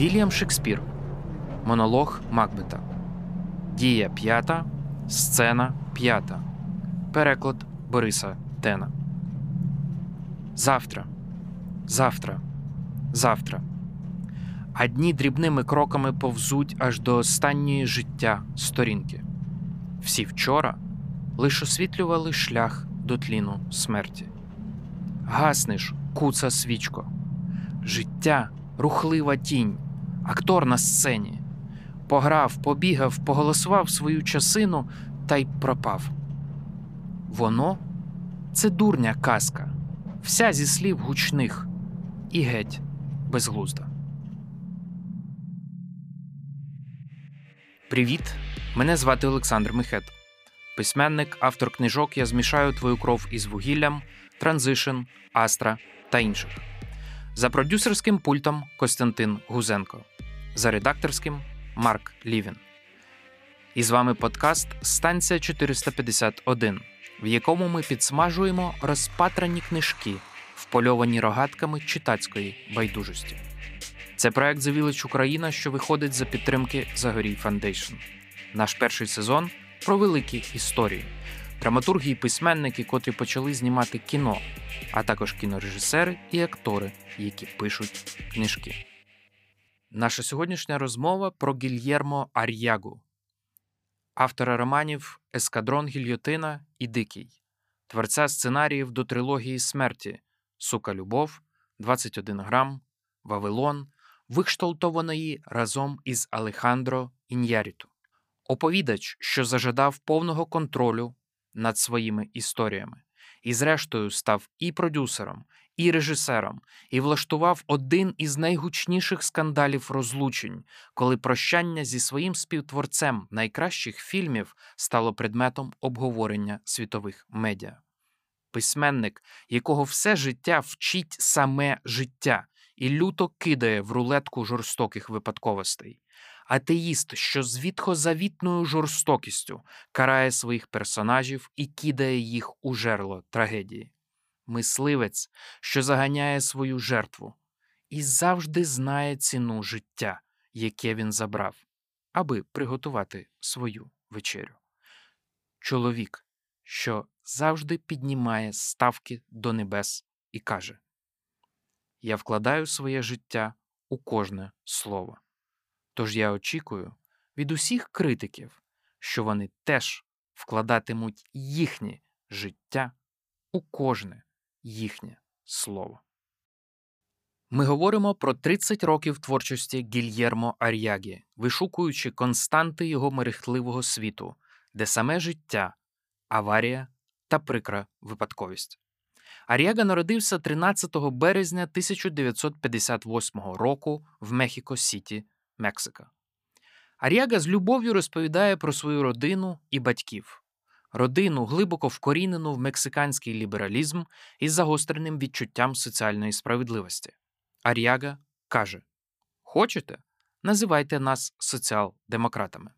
Вільям Шекспір. Монолог Макбета. Дія п'ята. Сцена п'ята. Переклад Бориса Тена. Завтра. Завтра. Завтра. А дні дрібними кроками повзуть аж до останньої життя сторінки. Всі вчора лиш освітлювали шлях до тліну смерті. Гаснеш, куца свічко. Життя рухлива тінь, актор на сцені. Пограв, побігав, поголосував свою часину та й пропав. Воно це дурня казка, вся зі слів гучних і геть безглузда. Привіт! Мене звати Олександр Михет. Письменник, автор книжок Я змішаю твою кров із вугіллям, Транзишн, Астра та інших. За продюсерським пультом Костянтин Гузенко. За редакторським Марк Лівін. І з вами подкаст Станція 451, в якому ми підсмажуємо розпатрані книжки, впольовані рогатками читацької байдужості. Це проект Village Україна, що виходить за підтримки Загорій Foundation. Наш перший сезон про великі історії, драматурги і письменники, котрі почали знімати кіно, а також кінорежисери і актори, які пишуть книжки. Наша сьогоднішня розмова про Гільєрмо Ар'ягу, автора романів Ескадрон Гільйотина і Дикий, творця сценаріїв до трилогії смерті Сука Любов, 21 грам, Вавилон, викштолтованої разом із Алехандро Ін'яріту. Оповідач, що зажадав повного контролю над своїми історіями, і, зрештою, став і продюсером, і режисером, і влаштував один із найгучніших скандалів розлучень, коли прощання зі своїм співтворцем найкращих фільмів стало предметом обговорення світових медіа. Письменник, якого все життя вчить саме життя і люто кидає в рулетку жорстоких випадковостей. Атеїст, що з відхозавітною жорстокістю карає своїх персонажів і кидає їх у жерло трагедії. Мисливець, що заганяє свою жертву, і завжди знає ціну життя, яке він забрав, аби приготувати свою вечерю. Чоловік, що завжди піднімає ставки до небес і каже: Я вкладаю своє життя у кожне слово. Тож я очікую від усіх критиків, що вони теж вкладатимуть їхнє життя у кожне їхнє слово. Ми говоримо про 30 років творчості Гільєрмо Ар'ягі, вишукуючи константи його мерехтливого світу, де саме життя, аварія та прикра випадковість. Ар'яга народився 13 березня 1958 року в Мехіко Сіті, Мексика. Ар'яга з любов'ю розповідає про свою родину і батьків, родину глибоко вкорінену в мексиканський лібералізм із загостреним відчуттям соціальної справедливості. Ар'яга каже: Хочете? Називайте нас соціал-демократами.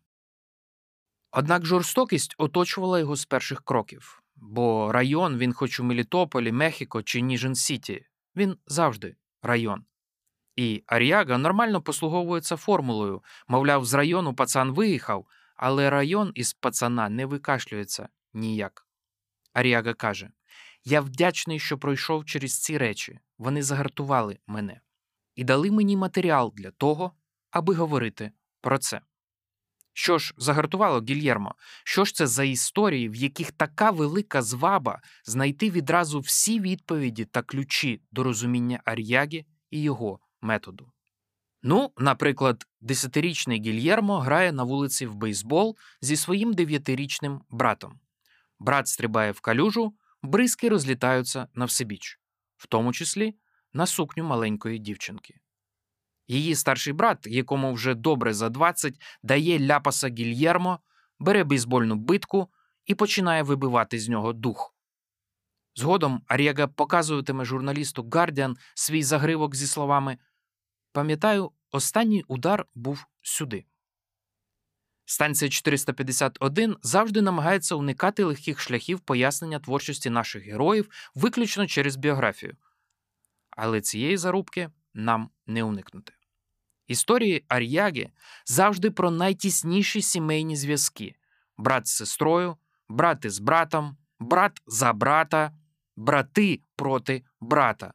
Однак жорстокість оточувала його з перших кроків, бо район він, хоч у Мелітополі, Мехіко чи Ніжен Сіті, він завжди район. І Аріага нормально послуговується формулою мовляв, з району пацан виїхав, але район із пацана не викашлюється ніяк. Аріага каже: Я вдячний, що пройшов через ці речі. Вони загартували мене і дали мені матеріал для того, аби говорити про це. Що ж загартувало Гільєрмо? Що ж це за історії, в яких така велика зваба знайти відразу всі відповіді та ключі до розуміння Ар'яги і його методу? Ну, наприклад, десятирічний Гільєрмо грає на вулиці в бейсбол зі своїм дев'ятирічним братом. Брат стрибає в калюжу, бризки розлітаються на всебіч, в тому числі на сукню маленької дівчинки. Її старший брат, якому вже добре за 20, дає ляпаса Гільєрмо, бере бейсбольну битку і починає вибивати з нього дух. Згодом Ар'яга показуватиме журналісту Гардіан свій загривок зі словами Пам'ятаю, останній удар був сюди. Станція 451 завжди намагається уникати легких шляхів пояснення творчості наших героїв виключно через біографію. Але цієї зарубки нам не уникнути. Історії Ар'яги завжди про найтісніші сімейні зв'язки: брат з сестрою, брати з братом, брат за брата, брати проти брата.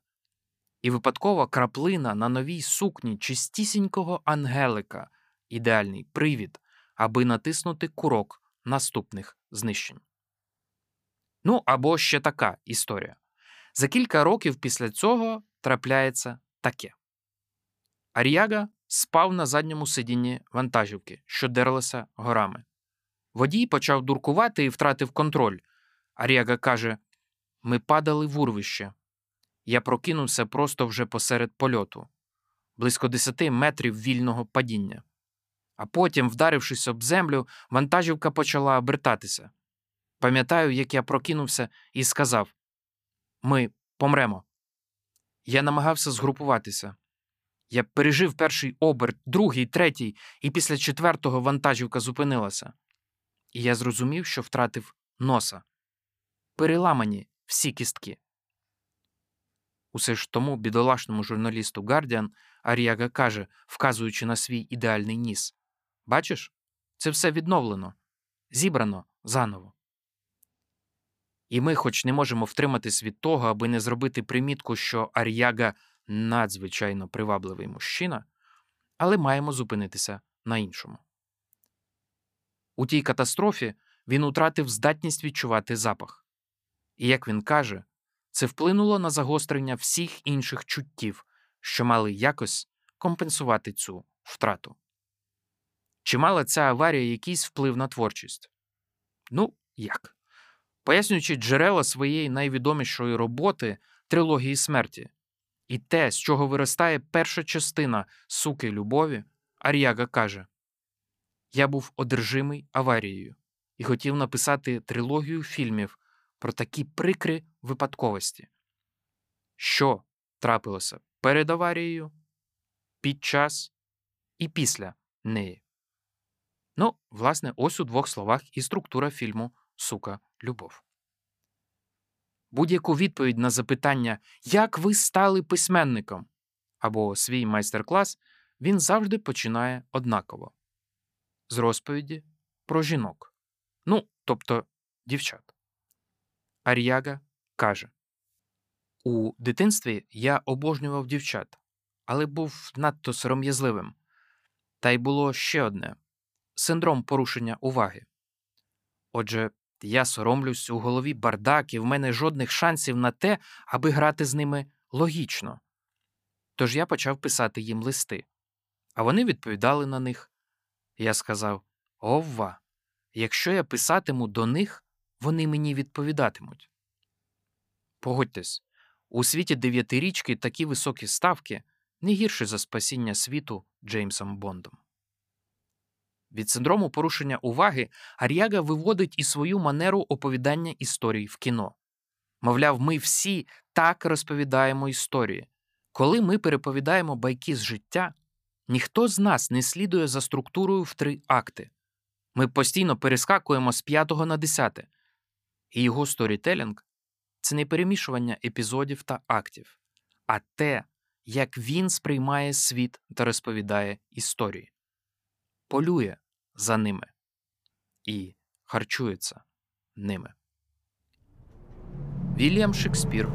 І випадкова краплина на новій сукні чистісінького ангелика ідеальний привід, аби натиснути курок наступних знищень. Ну або ще така історія. За кілька років після цього трапляється таке. Аріяга спав на задньому сидінні вантажівки, що дерлася горами. Водій почав дуркувати і втратив контроль. Аріяга каже: Ми падали в урвище. Я прокинувся просто вже посеред польоту, близько десяти метрів вільного падіння. А потім, вдарившись об землю, вантажівка почала обертатися. Пам'ятаю, як я прокинувся і сказав: Ми помремо. Я намагався згрупуватися. Я пережив перший оберт, другий, третій, і після четвертого вантажівка зупинилася. І я зрозумів, що втратив носа. Переламані всі кістки. Усе ж тому бідолашному журналісту Гардіан Аріага каже, вказуючи на свій ідеальний ніс: Бачиш, це все відновлено, зібрано заново. І ми, хоч не можемо втриматись від того, аби не зробити примітку, що Ар'яга надзвичайно привабливий мужчина, але маємо зупинитися на іншому. У тій катастрофі він утратив здатність відчувати запах. І, як він каже, це вплинуло на загострення всіх інших чуттів, що мали якось компенсувати цю втрату. Чи мала ця аварія якийсь вплив на творчість? Ну, як? Пояснюючи джерела своєї найвідомішої роботи трилогії смерті, і те, з чого виростає перша частина суки любові, Ар'яга каже: Я був одержимий аварією і хотів написати трилогію фільмів про такі прикри випадковості, що трапилося перед аварією, під час і після неї. Ну, власне, ось у двох словах і структура фільму Сука Любов. Будь-яку відповідь на запитання, як ви стали письменником або свій майстер-клас, він завжди починає однаково з розповіді про жінок. Ну, тобто дівчат. Ар'яга каже У дитинстві я обожнював дівчат, але був надто сором'язливим. Та й було ще одне синдром порушення уваги. Отже, я соромлюсь у голові бардак, і в мене жодних шансів на те, аби грати з ними логічно. Тож я почав писати їм листи, а вони відповідали на них. Я сказав: Овва, якщо я писатиму до них, вони мені відповідатимуть. Погодьтесь, у світі дев'ятирічки такі високі ставки не гірші за спасіння світу Джеймсом Бондом. Від синдрому порушення уваги Ар'яга виводить і свою манеру оповідання історій в кіно. Мовляв, ми всі так розповідаємо історії. Коли ми переповідаємо байки з життя, ніхто з нас не слідує за структурою в три акти. Ми постійно перескакуємо з п'ятого на десяте, і його сторітелінг це не перемішування епізодів та актів, а те, як він сприймає світ та розповідає історії полює за ними і харчується ними. Вільям Шекспір.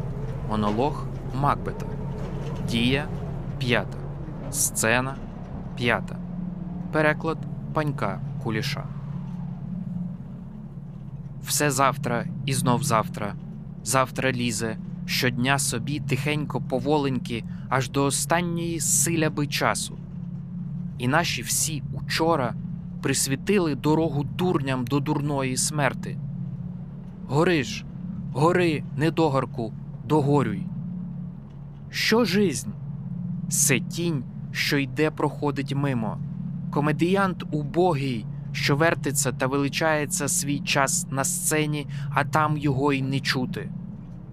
Монолог Макбета. Дія п'ята. Сцена п'ята. Переклад панька Куліша. Все завтра і знов завтра. Завтра лізе щодня собі тихенько поволеньки аж до останньої силяби часу і наші всі учора присвітили дорогу дурням до дурної смерти. Гори ж, гори, недогарку, догорюй. Що жизнь? Це тінь, що йде, проходить мимо, комедіянт убогий, що вертиться та величається свій час на сцені, а там його й не чути,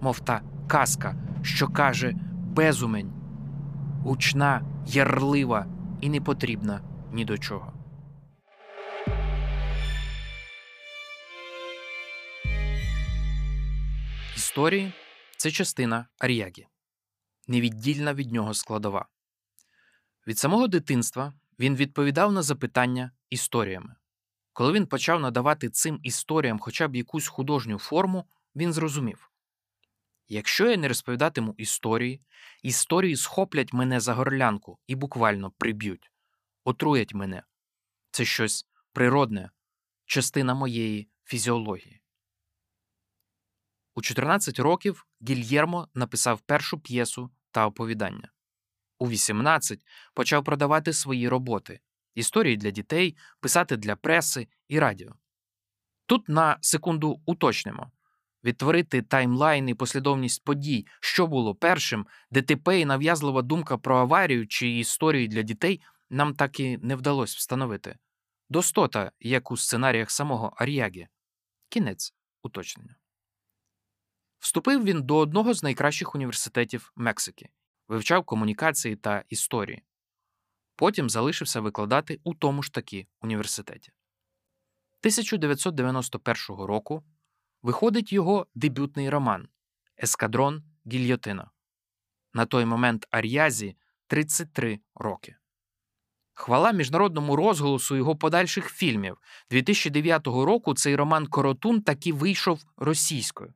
мов та казка, що каже безумень, гучна, ярлива і не потрібна ні до чого. Історії це частина Ар'ягі, невіддільна від нього складова. Від самого дитинства він відповідав на запитання історіями. Коли він почав надавати цим історіям хоча б якусь художню форму, він зрозумів якщо я не розповідатиму історії, історії схоплять мене за горлянку і буквально приб'ють, отруять мене. Це щось природне, частина моєї фізіології. У 14 років Гільєрмо написав першу п'єсу та оповідання. У 18 почав продавати свої роботи, історії для дітей, писати для преси і радіо. Тут на секунду уточнимо відтворити таймлайн і послідовність подій, що було першим, ДТП і нав'язлива думка про аварію чи історії для дітей нам так і не вдалося встановити. Достота, як у сценаріях самого Ар'ягі. Кінець уточнення. Вступив він до одного з найкращих університетів Мексики, вивчав комунікації та історії. Потім залишився викладати у тому ж таки університеті. 1991 року виходить його дебютний роман Ескадрон Гільйотина. На той момент Ар'язі 33 роки. Хвала міжнародному розголосу його подальших фільмів 2009 року цей роман Коротун таки вийшов російською.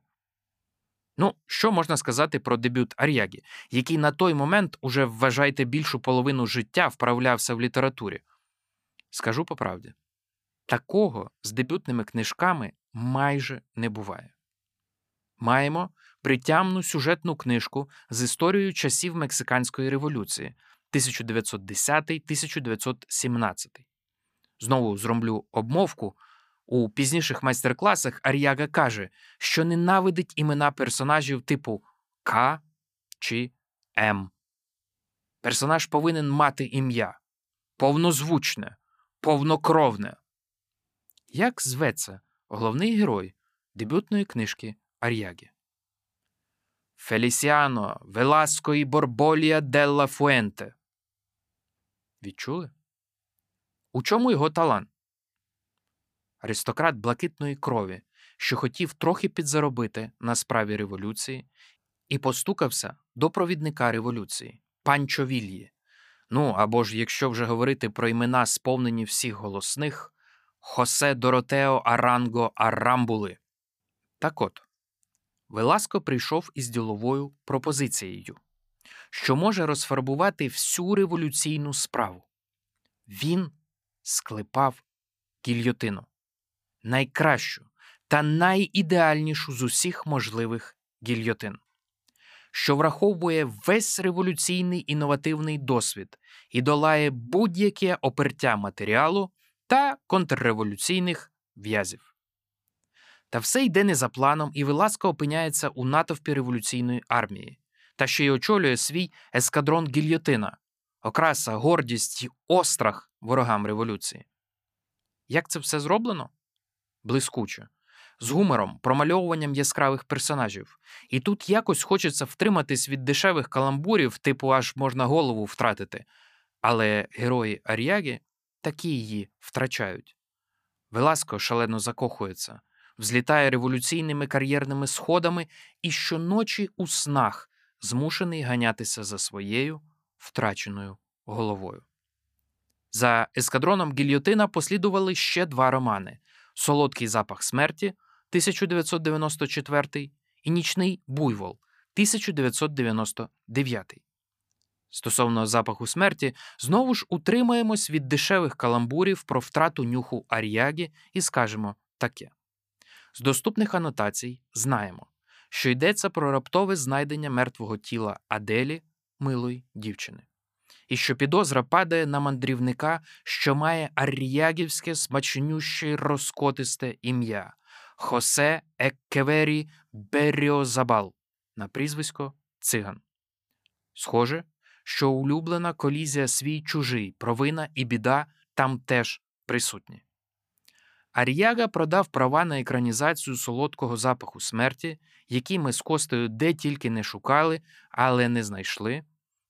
Ну, що можна сказати про дебют Ар'ягі, який на той момент уже вважайте більшу половину життя вправлявся в літературі? Скажу по правді, такого з дебютними книжками майже не буває. Маємо притямну сюжетну книжку з історією часів Мексиканської революції 1910-1917. Знову зроблю обмовку. У пізніших майстер-класах Ар'яга каже, що ненавидить імена персонажів типу К чи М. Персонаж повинен мати ім'я повнозвучне, повнокровне. Як зветься головний герой дебютної книжки Ар'ягі? Фелісіано Веласко і Борболія Делла Фуенте. Відчули? У чому його талант? Аристократ блакитної крові, що хотів трохи підзаробити на справі революції, і постукався до провідника революції Панчо Вільї. Ну або ж, якщо вже говорити про імена, сповнені всіх голосних, Хосе Доротео Аранго Арамбули. Так от, Веласко прийшов із діловою пропозицією, що може розфарбувати всю революційну справу. Він склепав гільйотину найкращу та найідеальнішу з усіх можливих гільйотин, що враховує весь революційний інновативний досвід і долає будь-яке опертя матеріалу та контрреволюційних в'язів. Та все йде не за планом, і Веласко опиняється у натовпі революційної армії, та ще й очолює свій ескадрон гільйотина, окраса, гордість і острах ворогам революції. Як це все зроблено? Блискуче, з гумором, промальовуванням яскравих персонажів. І тут якось хочеться втриматись від дешевих каламбурів, типу аж можна голову втратити. Але герої Ар'яги такі її втрачають. Веласко шалено закохується, взлітає революційними кар'єрними сходами і щоночі у снах змушений ганятися за своєю втраченою головою. За ескадроном Гільйотина послідували ще два романи Солодкий запах смерті 1994 і Нічний буйвол 1999. Стосовно запаху смерті, знову ж утримаємось від дешевих каламбурів про втрату нюху ар'ягі і скажемо таке. З доступних анотацій знаємо, що йдеться про раптове знайдення мертвого тіла Аделі, милої дівчини і що підозра падає на мандрівника, що має ар'ягівське смачнюще розкотисте ім'я Хосе Еккевері Беріозабал на прізвисько Циган. Схоже, що улюблена колізія свій чужий, провина і біда там теж присутні. Ар'яга продав права на екранізацію солодкого запаху смерті, який ми з Костею де тільки не шукали, але не знайшли.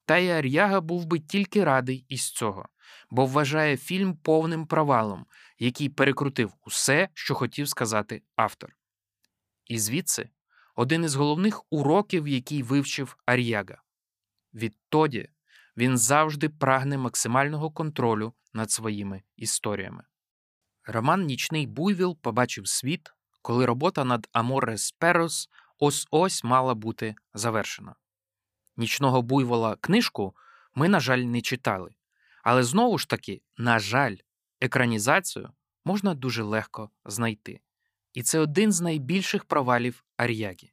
Та й Ар'яга був би тільки радий із цього, бо вважає фільм повним провалом, який перекрутив усе, що хотів сказати автор. І звідси один із головних уроків, який вивчив Ар'яга. Відтоді Він завжди прагне максимального контролю над своїми історіями. Роман Нічний Буйвіл побачив світ, коли робота над Аморес Перос ось ось мала бути завершена. Нічного буйвола книжку ми, на жаль, не читали. Але знову ж таки, на жаль, екранізацію можна дуже легко знайти. І це один з найбільших провалів Ар'ягі.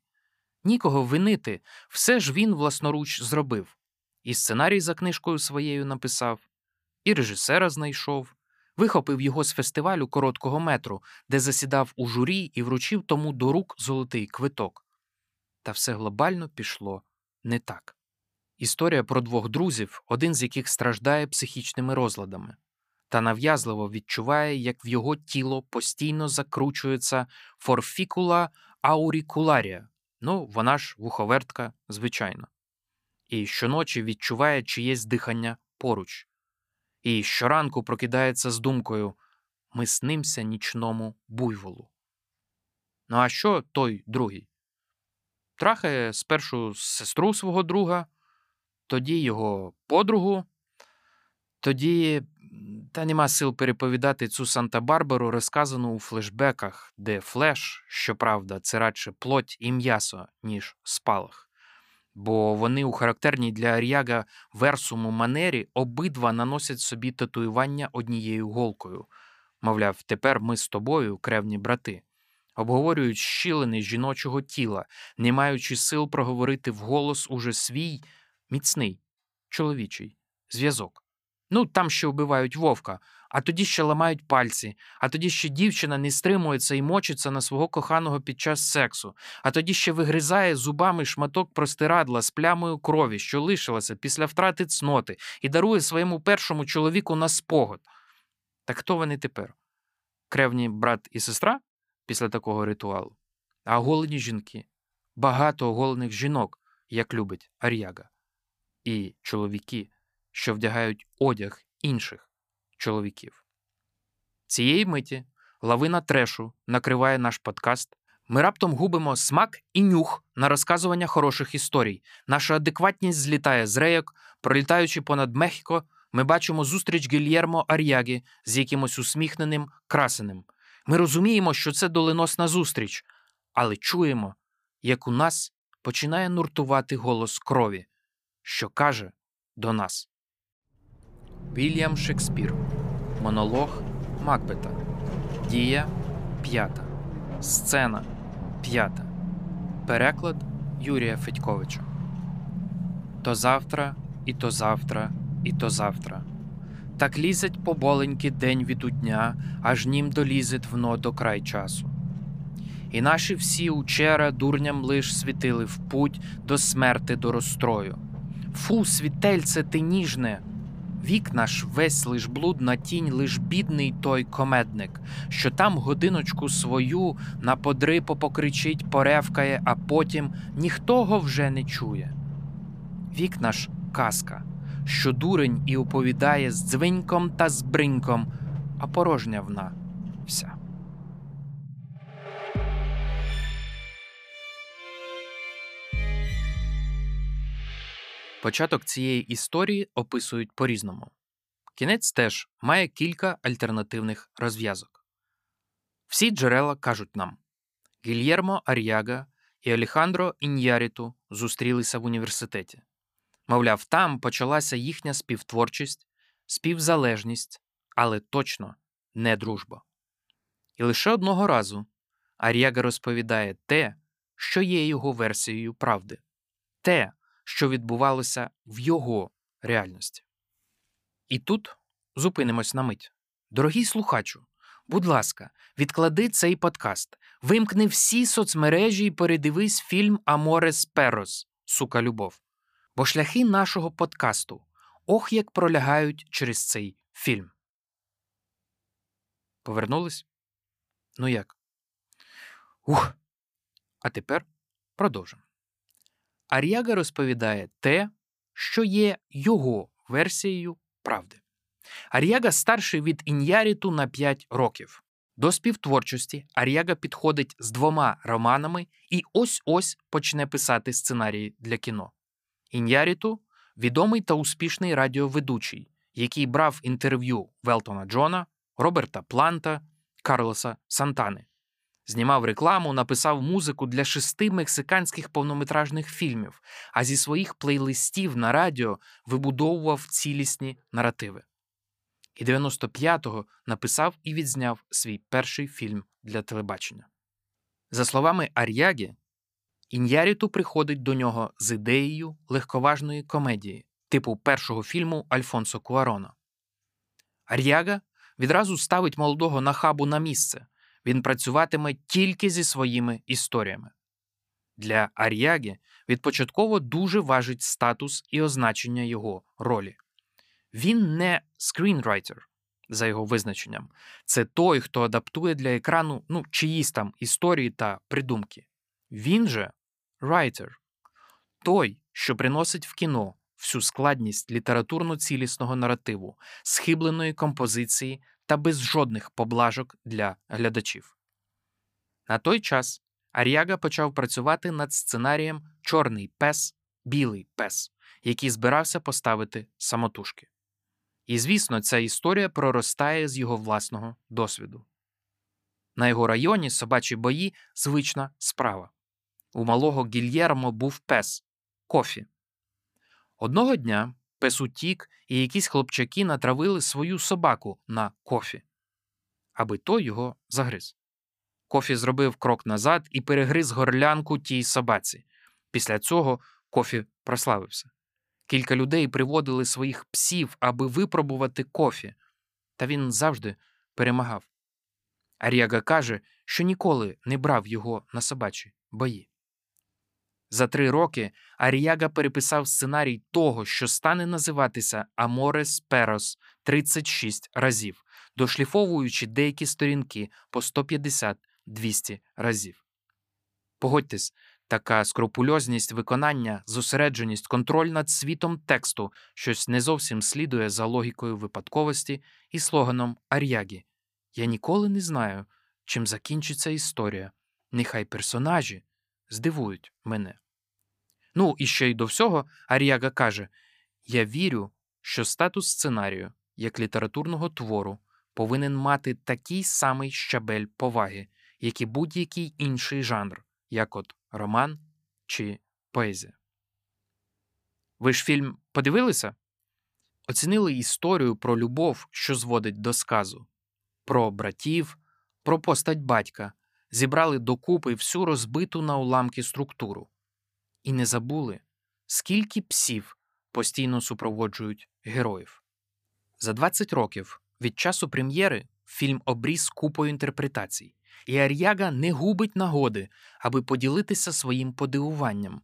Нікого винити, все ж він власноруч зробив. І сценарій за книжкою своєю написав, і режисера знайшов, вихопив його з фестивалю короткого метру, де засідав у журі і вручив тому до рук золотий квиток. Та все глобально пішло не так. Історія про двох друзів, один з яких страждає психічними розладами, та нав'язливо відчуває, як в його тіло постійно закручується форфікула аурікуларія, ну, вона ж вуховертка, звичайно, і щоночі відчуває чиєсь дихання поруч, і щоранку прокидається з думкою ми снимся нічному буйволу. Ну а що той другий? Трахає спершу сестру свого друга тоді його подругу, тоді та нема сил переповідати цю Санта-Барбару, розказану у флешбеках, де флеш, щоправда, це радше плоть і м'ясо, ніж спалах. Бо вони у характерній для Ар'яга версуму манері обидва наносять собі татуювання однією голкою. Мовляв, тепер ми з тобою, кревні брати, обговорюють щілини жіночого тіла, не маючи сил проговорити вголос уже свій міцний, чоловічий зв'язок. Ну, там ще вбивають вовка, а тоді ще ламають пальці, а тоді ще дівчина не стримується і мочиться на свого коханого під час сексу, а тоді ще вигризає зубами шматок простирадла з плямою крові, що лишилася після втрати цноти, і дарує своєму першому чоловіку на спогад. Так хто вони тепер? Кревні брат і сестра після такого ритуалу, а оголені жінки, багато оголених жінок, як любить Ар'яга і чоловіки, що вдягають одяг інших чоловіків. Цієї миті лавина трешу накриває наш подкаст. Ми раптом губимо смак і нюх на розказування хороших історій. Наша адекватність злітає з рейок, пролітаючи понад Мехіко, ми бачимо зустріч Гільєрмо Ар'ягі з якимось усміхненим красеним. Ми розуміємо, що це доленосна зустріч, але чуємо, як у нас починає нуртувати голос крові що каже до нас. Вільям Шекспір. Монолог Макбета. Дія п'ята. Сцена п'ята. Переклад Юрія Федьковича. То завтра, і то завтра, і то завтра. Так лізать поболеньки день від у дня, аж нім долізет вно до край часу. І наші всі учера дурням лиш світили в путь до смерти до розстрою. Фу, світельце ти ніжне. Вік наш весь лиш блудна тінь, лиш бідний той комедник, що там годиночку свою на подрипо покричить, поревкає, а потім ніхто го вже не чує. Вік наш казка, що дурень і оповідає з дзвиньком та з бриньком, а порожня вна вся. Початок цієї історії описують по-різному. Кінець теж має кілька альтернативних розв'язок. Всі джерела кажуть нам Гільєрмо Ар'яга і Алехандро Ін'яріту зустрілися в університеті. Мовляв, там почалася їхня співтворчість, співзалежність, але точно не дружба. І лише одного разу Ар'яга розповідає те, що є його версією правди, те, що відбувалося в його реальності. І тут зупинимось на мить. Дорогий слухачу, будь ласка, відклади цей подкаст, вимкни всі соцмережі і передивись фільм Аморес Перос, сука любов. Бо шляхи нашого подкасту ох як пролягають через цей фільм. Повернулись? Ну як? Ух. А тепер продовжимо. Ар'яга розповідає те, що є його версією правди. Ар'яга старший від Ін'яріту на 5 років. До співтворчості Ар'яга підходить з двома романами і ось ось почне писати сценарії для кіно. Ін'яріту відомий та успішний радіоведучий, який брав інтерв'ю Велтона Джона, Роберта Планта, Карлоса Сантани. Знімав рекламу, написав музику для шести мексиканських повнометражних фільмів, а зі своїх плейлистів на радіо вибудовував цілісні наративи. І 95-го написав і відзняв свій перший фільм для телебачення. За словами Ар'ягі, Ін'яріту приходить до нього з ідеєю легковажної комедії, типу першого фільму Альфонсо Куарона. Ар'яга відразу ставить молодого нахабу на місце. Він працюватиме тільки зі своїми історіями. Для Ар'яги відпочатково дуже важить статус і означення його ролі. Він не скрінрайтер, за його визначенням, це той, хто адаптує для екрану ну, чиїсь там історії та придумки. Він же райтер, той, що приносить в кіно всю складність літературно цілісного наративу, схибленої композиції та без жодних поблажок для глядачів. На той час Ар'яга почав працювати над сценарієм Чорний пес, білий пес, який збирався поставити самотужки. І, звісно, ця історія проростає з його власного досвіду. На його районі собачі бої звична справа. У малого Гільєрмо був пес кофі. Одного дня пес утік, і якісь хлопчаки натравили свою собаку на кофі, аби той його загриз. Кофі зробив крок назад і перегриз горлянку тій собаці. Після цього кофі прославився. Кілька людей приводили своїх псів, аби випробувати кофі, та він завжди перемагав. Аріага каже, що ніколи не брав його на собачі бої. За три роки Аріяга переписав сценарій того, що стане називатися Аморес Перос 36 разів, дошліфовуючи деякі сторінки по 150-200 разів. Погодьтесь, така скрупульозність виконання, зосередженість, контроль над світом тексту щось не зовсім слідує за логікою випадковості і слоганом Ар'ягі Я ніколи не знаю, чим закінчиться історія. Нехай персонажі здивують мене. Ну і ще й до всього Аріага каже: Я вірю, що статус сценарію, як літературного твору, повинен мати такий самий щабель поваги, як і будь-який інший жанр, як от роман чи поезія. Ви ж фільм подивилися? Оцінили історію про любов, що зводить до сказу, про братів, про постать батька, зібрали докупи всю розбиту на уламки структуру. І не забули, скільки псів постійно супроводжують героїв. За 20 років від часу прем'єри фільм обріз купою інтерпретацій, і Ар'яга не губить нагоди, аби поділитися своїм подивуванням,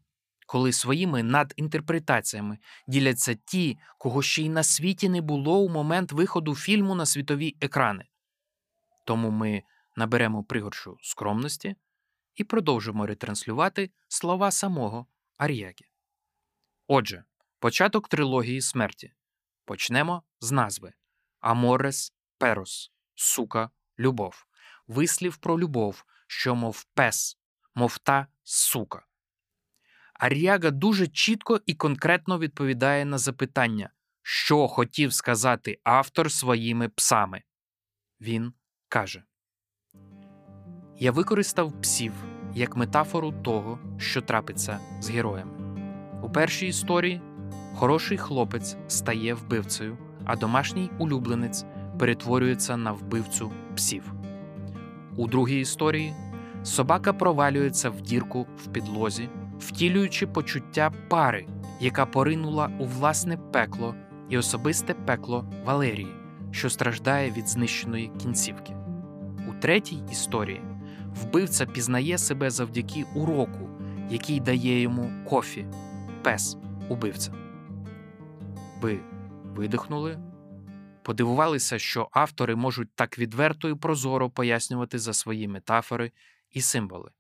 коли своїми надінтерпретаціями діляться ті, кого ще й на світі не було у момент виходу фільму на світові екрани. Тому ми наберемо пригоршу скромності і продовжимо ретранслювати слова самого Ар'ягі. Отже, початок трилогії смерті. Почнемо з назви Аморес Перос, сука, любов, вислів про любов, що, мов пес, мов та сука. Ар'яга дуже чітко і конкретно відповідає на запитання, що хотів сказати автор своїми псами. Він каже я використав псів як метафору того, що трапиться з героями. У першій історії хороший хлопець стає вбивцею, а домашній улюбленець перетворюється на вбивцю псів. У другій історії собака провалюється в дірку в підлозі, втілюючи почуття пари, яка поринула у власне пекло і особисте пекло Валерії, що страждає від знищеної кінцівки. У третій історії вбивця пізнає себе завдяки уроку, який дає йому кофі, пес убивця. Ви видихнули, подивувалися, що автори можуть так відверто і прозоро пояснювати за свої метафори і символи.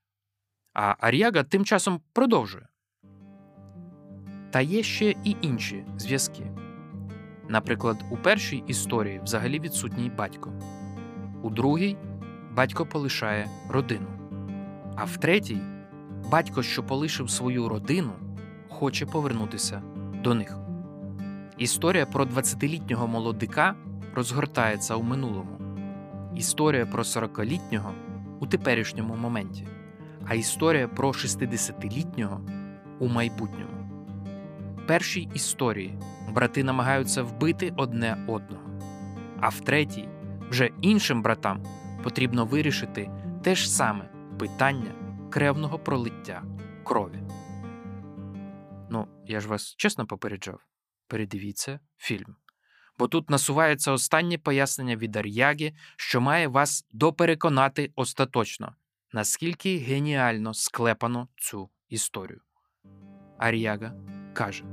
А Ар'яга тим часом продовжує. Та є ще і інші зв'язки. Наприклад, у першій історії взагалі відсутній батько, у другій батько полишає родину. А в третій, батько, що полишив свою родину, хоче повернутися до них. Історія про 20-літнього молодика розгортається у минулому, історія про 40-літнього у теперішньому моменті, а історія про 60-літнього у майбутньому. В першій історії брати намагаються вбити одне одного, а в третій, вже іншим братам потрібно вирішити те ж саме питання кревного пролиття крові. Ну, я ж вас чесно попереджав. Передивіться фільм. Бо тут насувається останнє пояснення від Ар'яги, що має вас допереконати остаточно, наскільки геніально склепано цю історію. Ар'яга каже: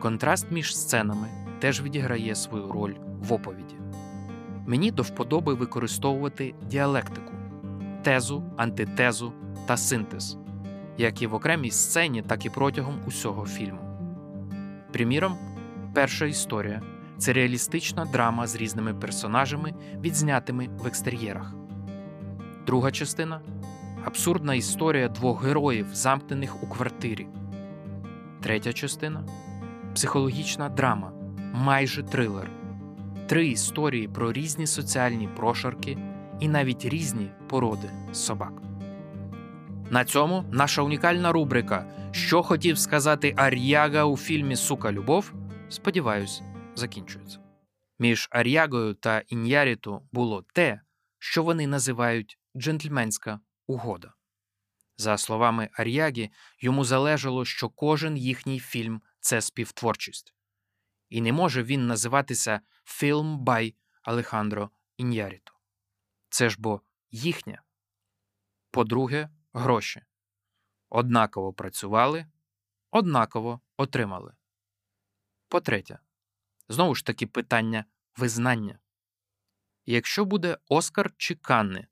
Контраст між сценами теж відіграє свою роль в оповіді. Мені до вподоби використовувати діалектику, тезу, антитезу та синтез, як і в окремій сцені, так і протягом усього фільму. Приміром, перша історія це реалістична драма з різними персонажами, відзнятими в екстер'єрах. Друга частина абсурдна історія двох героїв, замкнених у квартирі. Третя частина психологічна драма, майже трилер. Три історії про різні соціальні прошарки і навіть різні породи собак. На цьому наша унікальна рубрика Що хотів сказати Ар'яга у фільмі Сука Любов, сподіваюсь, закінчується. Між Ар'ягою та Ін'яріту було те, що вони називають джентльменська угода. За словами Ар'ягі, йому залежало, що кожен їхній фільм це співтворчість. І не може він називатися Film by Алехандро Ін'яріто. Це ж бо їхнє. По-друге, гроші. Однаково працювали, однаково отримали. По-третє, знову ж таки питання визнання. Якщо буде Оскар чи Канни,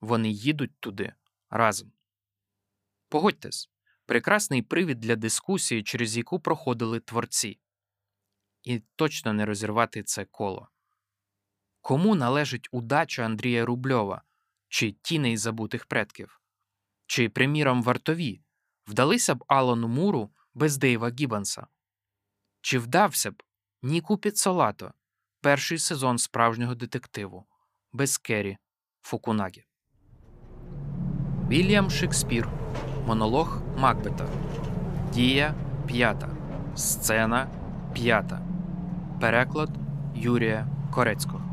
вони їдуть туди разом. Погодьтесь, прекрасний привід для дискусії, через яку проходили творці. І точно не розірвати це коло. Кому належить удача Андрія Рубльова чи тіней забутих предків? Чи, приміром, вартові вдалися б Алану Муру без Дейва Гіббанса? Чи вдався б Ніку Піццолато перший сезон справжнього детективу без Керрі Фукунагі? Вільям Шекспір Монолог Макбета Дія п'ята. Сцена п'ята. Переклад Юрія Корецького.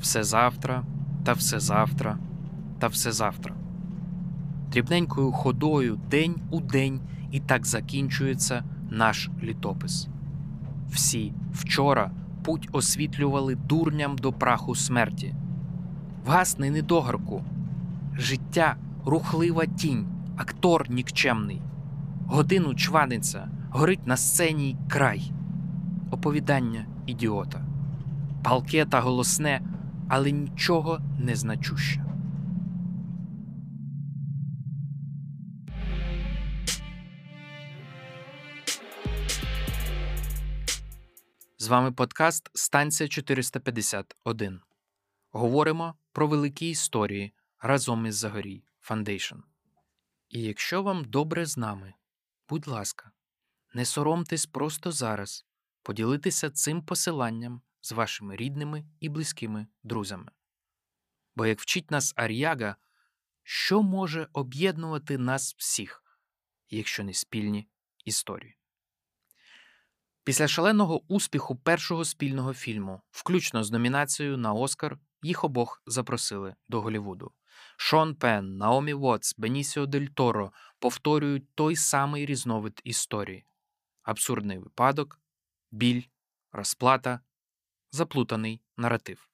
Все завтра та все завтра та все завтра. Дрібненькою ходою день у день і так закінчується наш літопис. Всі вчора путь освітлювали дурням до праху смерті. Вгасний недогарку, життя рухлива тінь, актор нікчемний. Годину чваниться, горить на сцені край. Оповідання ідіота. Палке та голосне, але нічого не значуще. З вами подкаст Станція 451. Говоримо про великі історії разом із Zagoriy Foundation. І якщо вам добре з нами, будь ласка, не соромтесь просто зараз поділитися цим посиланням з вашими рідними і близькими друзями. Бо, як вчить нас Ар'яга, що може об'єднувати нас всіх, якщо не спільні історії? Після шаленого успіху першого спільного фільму, включно з номінацією на Оскар, їх обох запросили до Голівуду. Шон Пен, Наомі Вотс, Бенісіо Дель Торо повторюють той самий різновид історії: абсурдний випадок, біль, розплата, заплутаний наратив.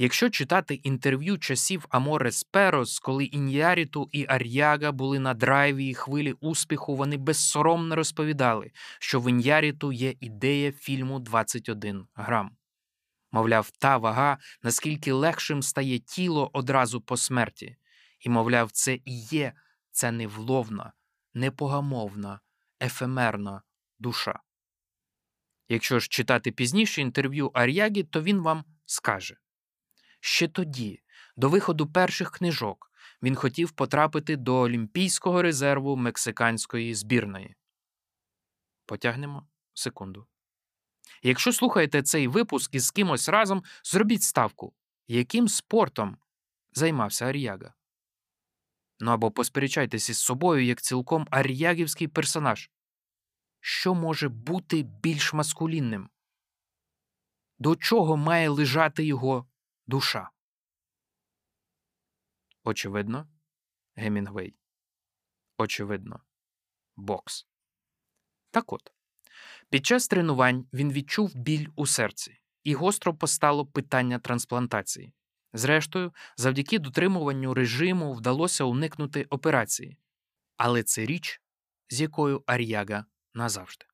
Якщо читати інтерв'ю часів Аморес Перос, коли Ін'яріту і Ар'яга були на драйві і хвилі успіху, вони безсоромно розповідали, що в Ін'яріту є ідея фільму «21 грам. Мовляв, та вага, наскільки легшим стає тіло одразу по смерті, і, мовляв, це і є ця невловна, непогамовна, ефемерна душа. Якщо ж читати пізніше інтерв'ю Ар'ягі, то він вам скаже. Ще тоді, до виходу перших книжок, він хотів потрапити до Олімпійського резерву мексиканської збірної. Потягнемо секунду. Якщо слухаєте цей випуск із кимось разом, зробіть ставку, яким спортом займався Ар'яга. Ну або посперечайтесь із собою як цілком ар'ягівський персонаж. Що може бути більш маскулінним? До чого має лежати його душа? Очевидно, Гемінгвей. Очевидно, бокс. Так от, під час тренувань він відчув біль у серці, і гостро постало питання трансплантації. Зрештою, завдяки дотримуванню режиму вдалося уникнути операції. Але це річ, з якою Ар'яга назавжди.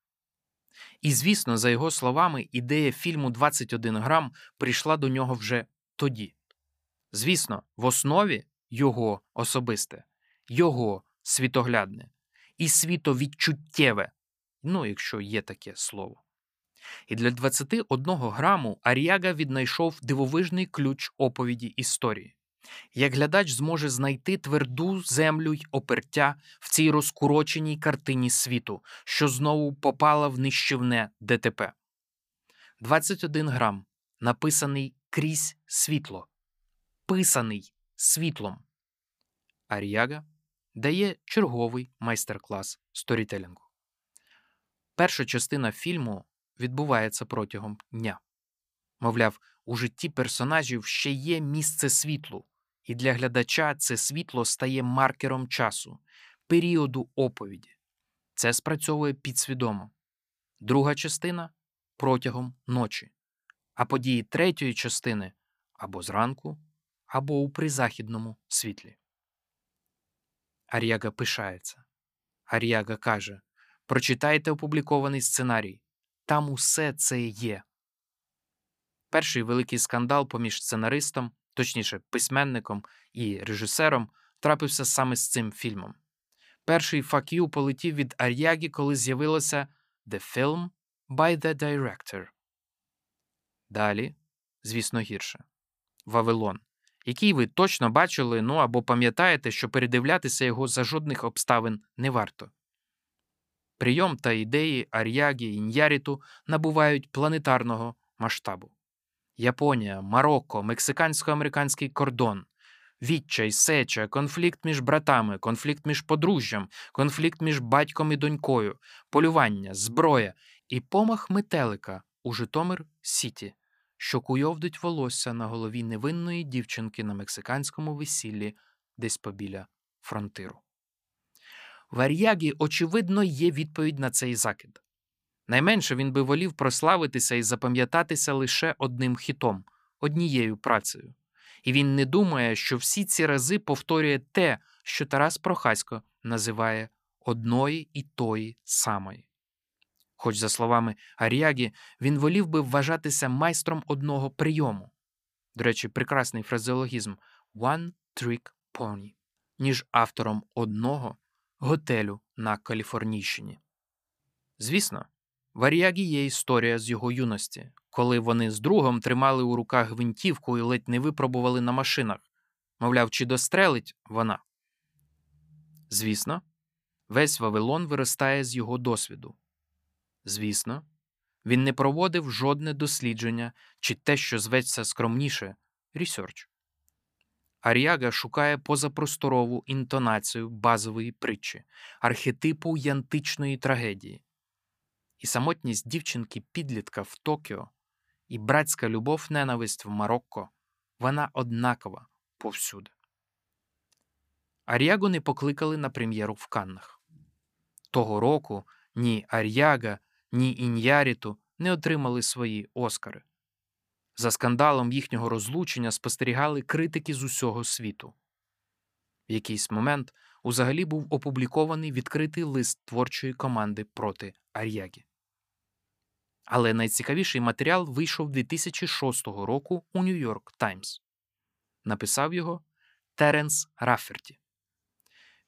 І, звісно, за його словами, ідея фільму «21 грам прийшла до нього вже тоді. Звісно, в основі його особисте, його світоглядне і світовідчуттєве, ну, якщо є таке слово. І для 21 граму Аріага віднайшов дивовижний ключ оповіді історії. Як глядач зможе знайти тверду землю й опертя в цій розкуроченій картині світу, що знову попала в нищівне ДТП. 21 грам, написаний крізь світло, писаний світлом. Аріага дає черговий майстер-клас сторітелінгу. Перша частина фільму відбувається протягом дня. Мовляв, у житті персонажів ще є місце світлу, і для глядача це світло стає маркером часу, періоду оповіді. Це спрацьовує підсвідомо. Друга частина протягом ночі, а події третьої частини або зранку, або у призахідному світлі. Ар'яга пишається. Ар'яга каже Прочитайте опублікований сценарій. Там усе це є. Перший великий скандал поміж сценаристом, точніше, письменником і режисером, трапився саме з цим фільмом. Перший «fuck you» полетів від Ар'ягі, коли з'явилося «The film by the director». Далі, звісно, гірше Вавилон, який ви точно бачили, ну або пам'ятаєте, що передивлятися його за жодних обставин не варто. Прийом та ідеї Ар'ягі і Ньяріту набувають планетарного масштабу. Японія, Марокко, мексикансько-американський кордон, відчай, сеча, конфлікт між братами, конфлікт між подружжям, конфлікт між батьком і донькою, полювання, зброя і помах метелика у Житомир Сіті, що куйовдить волосся на голові невинної дівчинки на мексиканському весіллі десь побіля фронтиру. В Ар'ягі, очевидно, є відповідь на цей закид. Найменше він би волів прославитися і запам'ятатися лише одним хітом, однією працею. І він не думає, що всі ці рази повторює те, що Тарас Прохасько називає одної і тої самої. Хоч, за словами Ар'ягі, він волів би вважатися майстром одного прийому. До речі, прекрасний фразеологізм one trick pony, ніж автором одного готелю на Каліфорнійщині. Звісно, в Аріагі є історія з його юності, коли вони з другом тримали у руках гвинтівку і ледь не випробували на машинах, мовляв, чи дострелить вона. Звісно, весь Вавилон виростає з його досвіду. Звісно, він не проводив жодне дослідження чи те, що зветься скромніше research. Аріага шукає позапросторову інтонацію базової притчі, архетипу янтичної трагедії. І самотність дівчинки підлітка в Токіо, і братська любов ненависть в Марокко вона однакова повсюди. Аріагу не покликали на прем'єру в Каннах. Того року ні Ар'яга, ні Ін'яріту не отримали свої Оскари. За скандалом їхнього розлучення спостерігали критики з усього світу. В якийсь момент узагалі був опублікований відкритий лист творчої команди проти Ар'ягі. Але найцікавіший матеріал вийшов 2006 року у Нью-Йорк Таймс. Написав його Теренс Рафферті.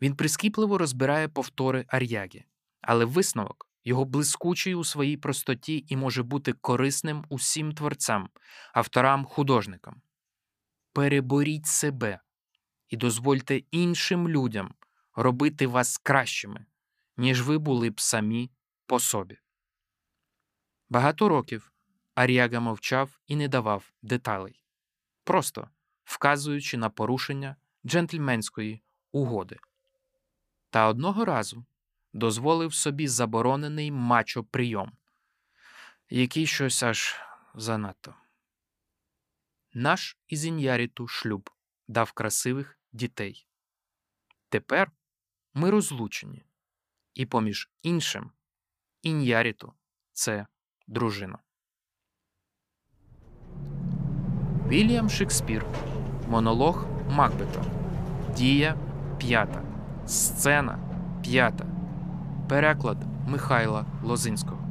Він прискіпливо розбирає повтори Ар'ягі, але висновок його блискучий у своїй простоті і може бути корисним усім творцям, авторам, художникам. Переборіть себе і дозвольте іншим людям робити вас кращими, ніж ви були б самі по собі. Багато років Аріага мовчав і не давав деталей, просто вказуючи на порушення джентльменської угоди. Та одного разу дозволив собі заборонений мачо прийом, який щось аж занадто. Наш із Ін'яріту шлюб дав красивих дітей. Тепер ми розлучені, і, поміж іншим, Ін'яріту це дружина. Вільям Шекспір. Монолог Макбета. Дія п'ята. Сцена п'ята. Переклад Михайла Лозинського.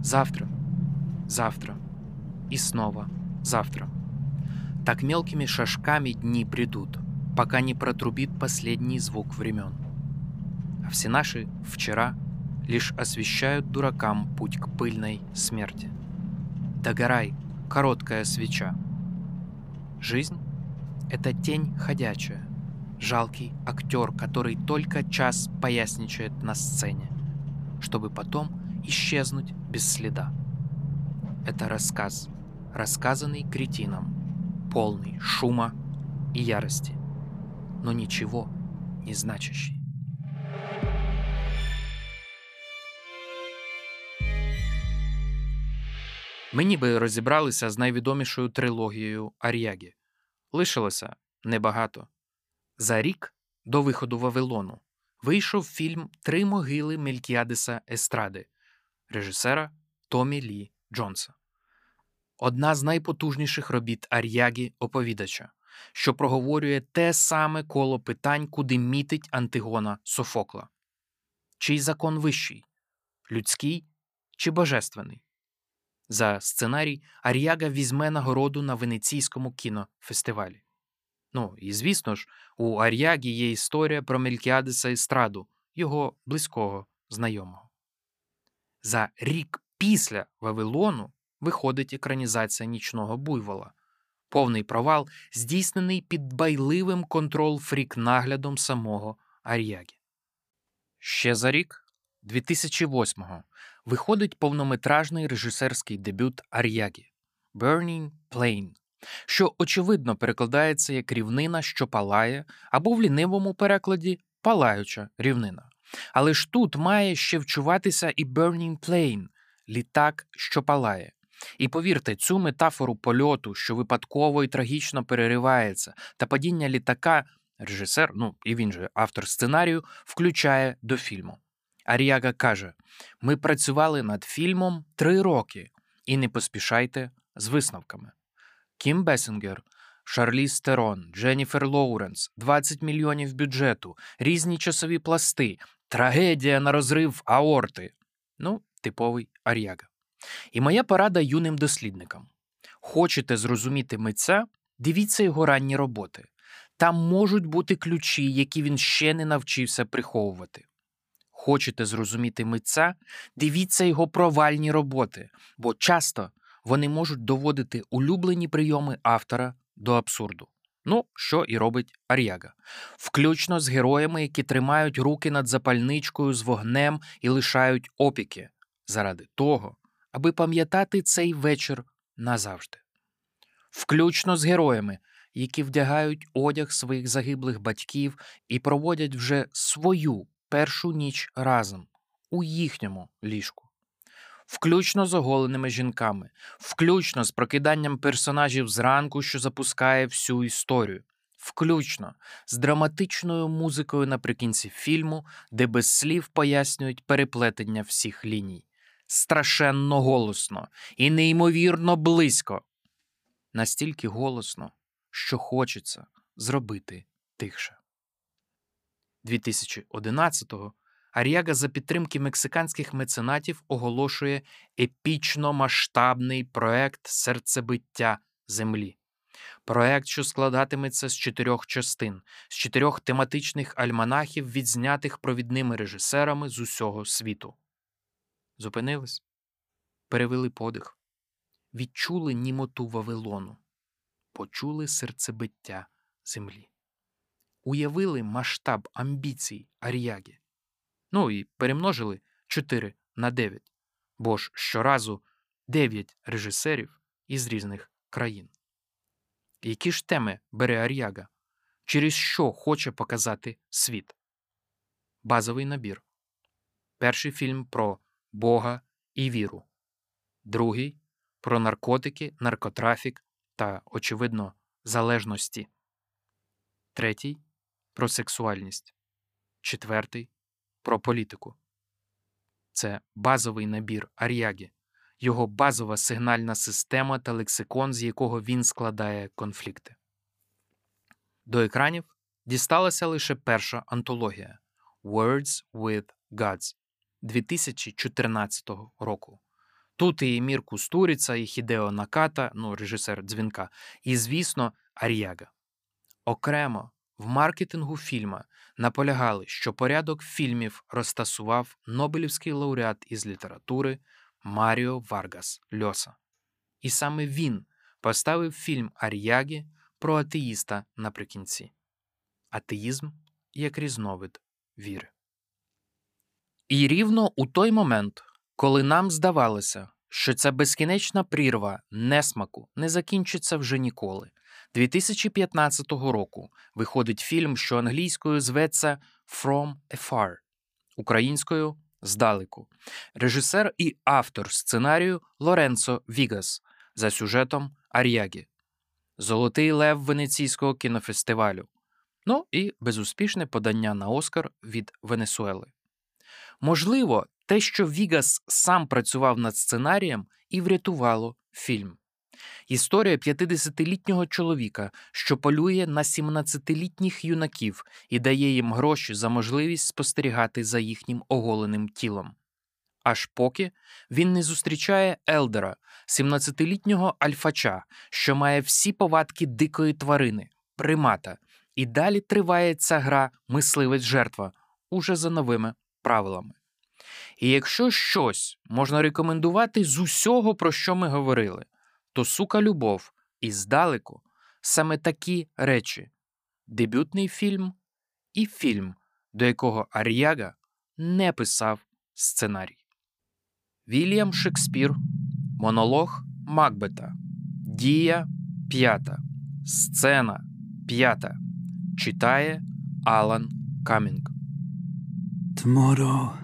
Завтра. Завтра. И снова завтра. Так мелкими шажками дни придут, пока не протрубит последний звук времен. А все наши «вчера» лишь освещают дуракам путь к пыльной смерти. Догорай, короткая свеча. Жизнь — это тень ходячая, жалкий актер, который только час поясничает на сцене, чтобы потом исчезнуть без следа. Это рассказ, рассказанный кретином, полный шума и ярости, но ничего не значащий. Ми ніби розібралися з найвідомішою трилогією Ар'ягі. Лишилося небагато. За рік до виходу Вавилону вийшов фільм Три могили Мелькіадеса Естради режисера Томі Лі Джонса. Одна з найпотужніших робіт Ар'ягі оповідача, що проговорює те саме коло питань, куди мітить Антигона Софокла. Чий закон вищий людський чи божественний? За сценарій Ар'яга візьме нагороду на Венеційському кінофестивалі. Ну і звісно ж, у Ар'ягі є історія про Мелькіадеса Естраду, його близького знайомого. За рік після Вавилону виходить екранізація нічного буйвола, повний провал, здійснений під байливим контрол-фрік наглядом самого Ар'ягі. Ще за рік, 2008-го, виходить повнометражний режисерський дебют Ар'ягі Burning Plane, що очевидно перекладається як рівнина, що палає, або в лінивому перекладі палаюча рівнина. Але ж тут має ще вчуватися і Burning Plane – літак, що палає. І повірте, цю метафору польоту, що випадково і трагічно переривається, та падіння літака, режисер, ну і він же автор сценарію, включає до фільму. Аріага каже: ми працювали над фільмом три роки, і не поспішайте з висновками. Кім Бесінгер, Шарліз Терон, Дженніфер Лоуренс, 20 мільйонів бюджету, різні часові пласти, трагедія на розрив аорти. Ну, типовий Ар'яга. І моя порада юним дослідникам: хочете зрозуміти митця, дивіться його ранні роботи. Там можуть бути ключі, які він ще не навчився приховувати. Хочете зрозуміти митця, дивіться його провальні роботи, бо часто вони можуть доводити улюблені прийоми автора до абсурду. Ну, що і робить Ар'яга, включно з героями, які тримають руки над запальничкою з вогнем і лишають опіки, заради того, аби пам'ятати цей вечір назавжди, включно з героями, які вдягають одяг своїх загиблих батьків і проводять вже свою першу ніч разом у їхньому ліжку, включно з оголеними жінками, включно з прокиданням персонажів зранку, що запускає всю історію. Включно з драматичною музикою наприкінці фільму, де без слів пояснюють переплетення всіх ліній страшенно голосно і неймовірно близько. Настільки голосно, що хочеться зробити тихше. 2011-го Ар'яга за підтримки мексиканських меценатів оголошує епічно масштабний проект серцебиття землі. Проект, що складатиметься з чотирьох частин, з чотирьох тематичних альманахів, відзнятих провідними режисерами з усього світу. Зупинились, перевели подих, відчули німоту Вавилону, почули серцебиття землі, уявили масштаб амбіцій Ар'ягі, ну і перемножили 4 на 9. бо ж щоразу дев'ять режисерів із різних країн. Які ж теми бере Ар'яга? Через що хоче показати світ? Базовий набір. Перший фільм про Бога і віру, другий про наркотики, наркотрафік та, очевидно, залежності, третій про сексуальність, четвертий про політику. Це базовий набір Ар'яги, його базова сигнальна система та лексикон, з якого він складає конфлікти. До екранів дісталася лише перша антологія Words with Gods 2014 року. Тут і Мір Кустуріца, і Хідео Наката, ну, режисер дзвінка, і, звісно, Ар'яга. Окремо в маркетингу фільма наполягали, що порядок фільмів розтасував Нобелівський лауреат із літератури Маріо Варгас Льоса. І саме він поставив фільм Ар'ягі про атеїста наприкінці. Атеїзм як різновид віри. І рівно у той момент, коли нам здавалося, що ця безкінечна прірва несмаку не закінчиться вже ніколи. 2015 року виходить фільм, що англійською зветься From Afar, українською здалеку. Режисер і автор сценарію Лоренцо Вігас за сюжетом Ар'ягі, Золотий Лев Венеційського кінофестивалю. Ну і безуспішне подання на Оскар від Венесуели. Можливо, те, що Вігас сам працював над сценарієм, і врятувало фільм. Історія 50-літнього чоловіка, що полює на 17-літніх юнаків і дає їм гроші за можливість спостерігати за їхнім оголеним тілом. Аж поки він не зустрічає Елдера, 17-літнього альфача, що має всі повадки дикої тварини, примата, і далі триває ця гра мисливець жертва уже за новими правилами. І якщо щось можна рекомендувати з усього, про що ми говорили, то сука любов і здалеку саме такі речі: дебютний фільм і фільм, до якого Ар'яга не писав сценарій. Вільям Шекспір, монолог Макбета, Дія п'ята, сцена п'ята. Читає Алан Камінг. Tomorrow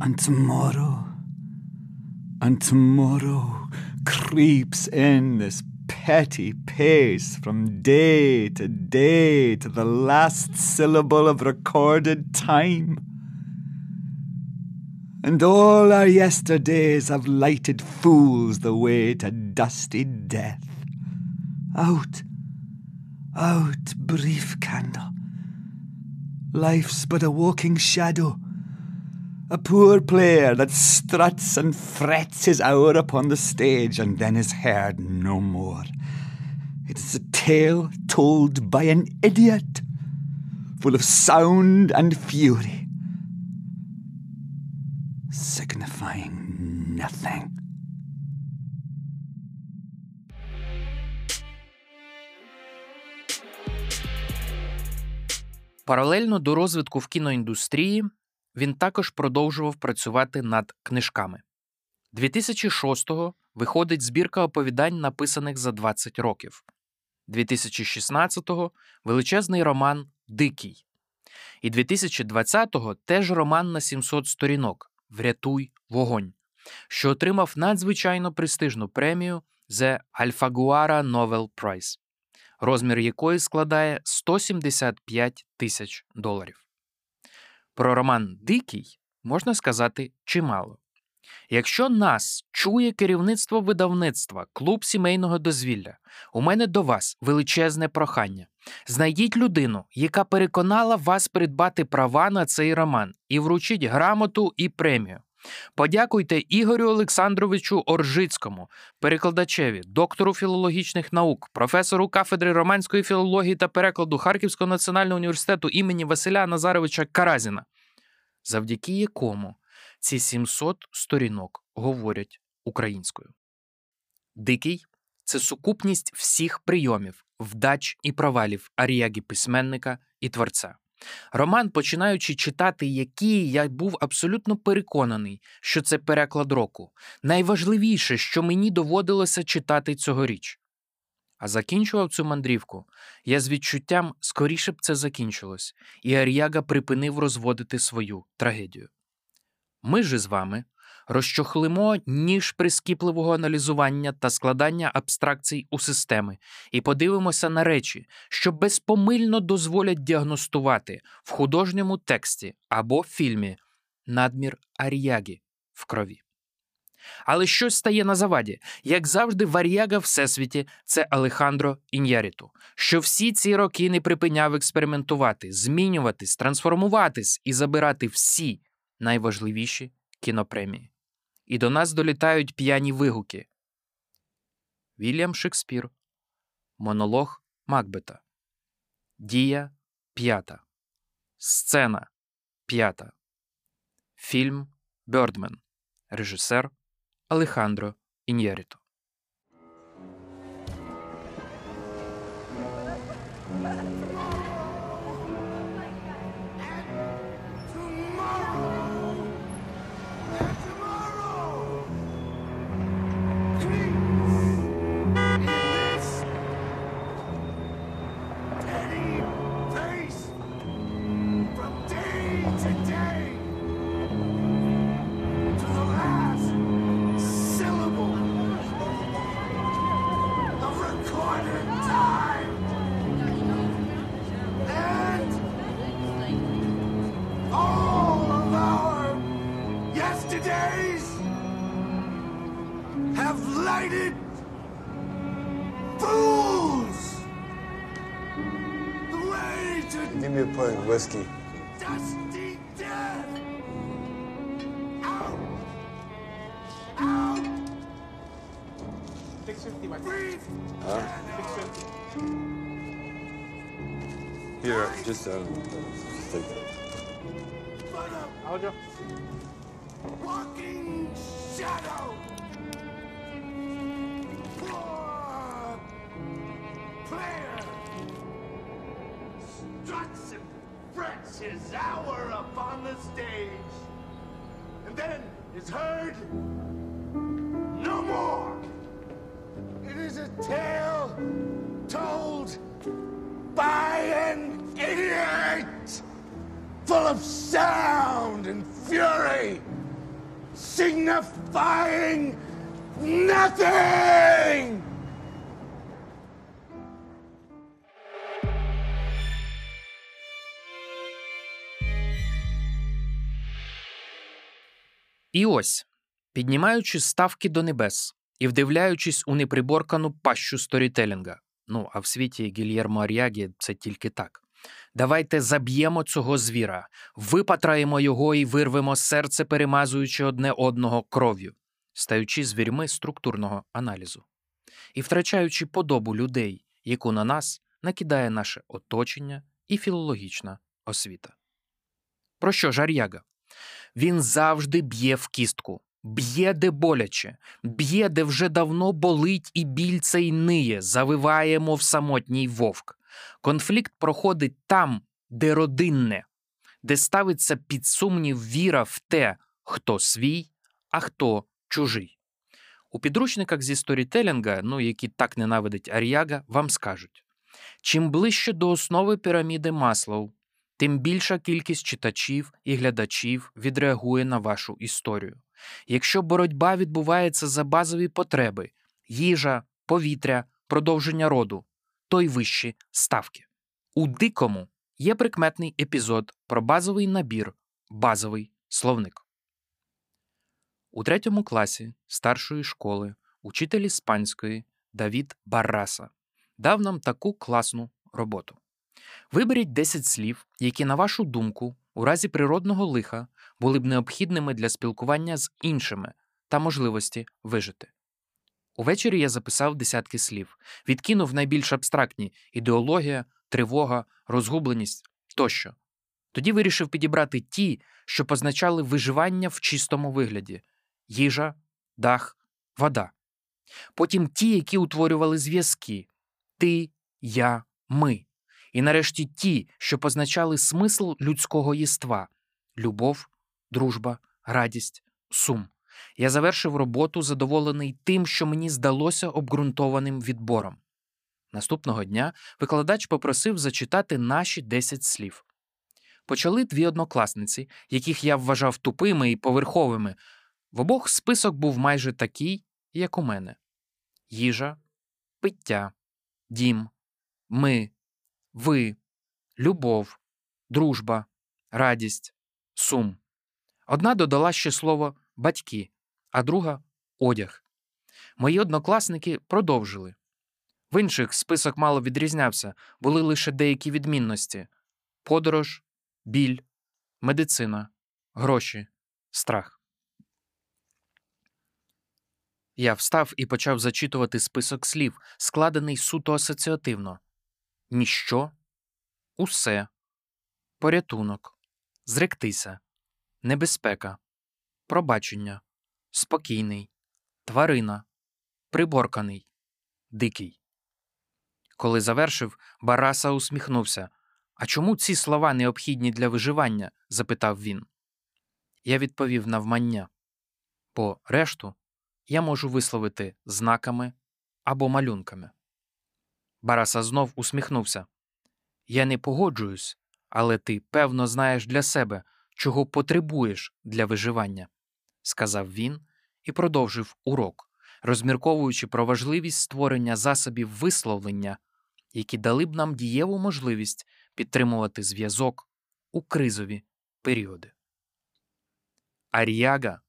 and tomorrow and tomorrow creeps in this petty pace from day to day to the last syllable of recorded time. And all our yesterdays have lighted fools the way to dusty death. Out, out, brief candle. Life's but a walking shadow, a poor player that struts and frets his hour upon the stage and then is heard no more. It is a tale told by an idiot, full of sound and fury, signifying nothing. Паралельно до розвитку в кіноіндустрії він також продовжував працювати над книжками. 2006-го виходить збірка оповідань, написаних за 20 років. 2016-го величезний роман Дикий. І 2020-го теж роман на 700 сторінок Врятуй вогонь, що отримав надзвичайно престижну премію The Alfaguara Novel Prize, розмір якої складає 175 тисяч доларів. Про роман Дикий можна сказати чимало. Якщо нас чує керівництво видавництва, клуб сімейного дозвілля, у мене до вас величезне прохання. Знайдіть людину, яка переконала вас придбати права на цей роман, і вручіть грамоту і премію. Подякуйте Ігорю Олександровичу Оржицькому, перекладачеві, доктору філологічних наук, професору кафедри романської філології та перекладу Харківського національного університету імені Василя Назаровича Каразіна, завдяки якому ці 700 сторінок говорять українською. Дикий це сукупність всіх прийомів, вдач і провалів аріягі письменника і творця. Роман, починаючи читати, який я був абсолютно переконаний, що це переклад року. Найважливіше, що мені доводилося читати цьогоріч. А закінчував цю мандрівку я з відчуттям скоріше б це закінчилось, і Ар'яга припинив розводити свою трагедію. Ми ж з вами розчохлимо ніж прискіпливого аналізування та складання абстракцій у системи і подивимося на речі, що безпомильно дозволять діагностувати в художньому тексті або фільмі надмір Ар'яги в крові. Але щось стає на заваді, як завжди, вар'яга всесвіті це Алехандро Ін'яріту, що всі ці роки не припиняв експериментувати, змінюватись, трансформуватись і забирати всі найважливіші кінопремії. І до нас долітають п'яні вигуки. Вільям Шекспір. Монолог Макбета. Дія п'ята. Сцена п'ята. Фільм Birdman. Режисер Алехандро Іньярріту. І ось, піднімаючи ставки до небес і вдивляючись у неприборкану пащу сторітелінга. Ну, а в світі Гільєрмо Ар'ягі це тільки так. Давайте заб'ємо цього звіра, випатраємо його і вирвемо серце, перемазуючи одне одного кров'ю, стаючи звірьми структурного аналізу і втрачаючи подобу людей, яку на нас накидає наше оточення і філологічна освіта. Про що ж Ар'яга? Він завжди б'є в кістку, б'є де боляче, б'є, де вже давно болить і біль цей ниє, завиває, мов самотній вовк. Конфлікт проходить там, де родинне, де ставиться під сумнів віра в те, хто свій, а хто чужий. У підручниках зі сторітелінга, ну які так ненавидить Ар'яга, вам скажуть: чим ближче до основи піраміди Маслоу, тим більша кількість читачів і глядачів відреагує на вашу історію. Якщо боротьба відбувається за базові потреби їжа, повітря, продовження роду, то й вищі ставки. У дикому є прикметний епізод про базовий набір, базовий словник. У третьому класі старшої школи учитель іспанської Давід Барраса дав нам таку класну роботу. Виберіть 10 слів, які, на вашу думку, у разі природного лиха були б необхідними для спілкування з іншими та можливості вижити. Увечері я записав десятки слів, відкинув найбільш абстрактні ідеологія, тривога, розгубленість тощо. Тоді вирішив підібрати ті, що позначали виживання в чистому вигляді їжа, дах, вода. Потім ті, які утворювали зв'язки ти, я, ми. І нарешті ті, що позначали смисл людського єства любов, дружба, радість, сум. Я завершив роботу, задоволений тим, що мені здалося обґрунтованим відбором. Наступного дня викладач попросив зачитати наші 10 слів. Почали дві однокласниці, яких я вважав тупими і поверховими. В обох список був майже такий, як у мене: їжа, пиття, дім, ми, ви, любов, дружба, радість, сум. Одна додала ще слово батьки, а друга одяг. Мої однокласники продовжили. В інших список мало відрізнявся, були лише деякі відмінності: подорож, біль, медицина, гроші, страх. Я встав і почав зачитувати список слів, складений суто асоціативно: ніщо, усе, порятунок, зректися, небезпека, пробачення, спокійний, тварина, приборканий, дикий. Коли завершив, Бараса усміхнувся. А чому ці слова необхідні для виживання? запитав він. Я відповів навмання, бо решту я можу висловити знаками або малюнками. Бараса знов усміхнувся. Я не погоджуюсь, але ти певно знаєш для себе, чого потребуєш для виживання, сказав він і продовжив урок, розмірковуючи про важливість створення засобів висловлення, які дали б нам дієву можливість підтримувати зв'язок у кризові періоди. Аріага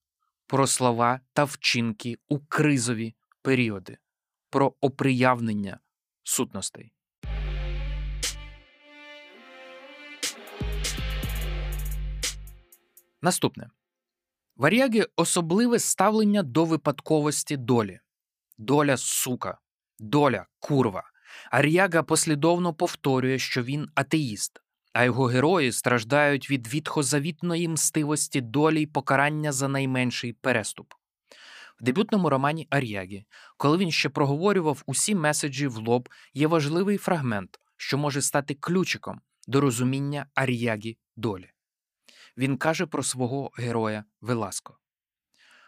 про слова та вчинки у кризові періоди, про оприявнення сутностей. Наступне в Аріагі особливе ставлення до випадковості долі. Доля сука, доля курва. Аріага послідовно повторює, що він атеїст, а його герої страждають від відхозавітної мстивості долі й покарання за найменший переступ. В дебютному романі Ар'ягі, коли він ще проговорював усі меседжі в лоб, є важливий фрагмент, що може стати ключиком до розуміння Ар'ягі долі. Він каже про свого героя Веласко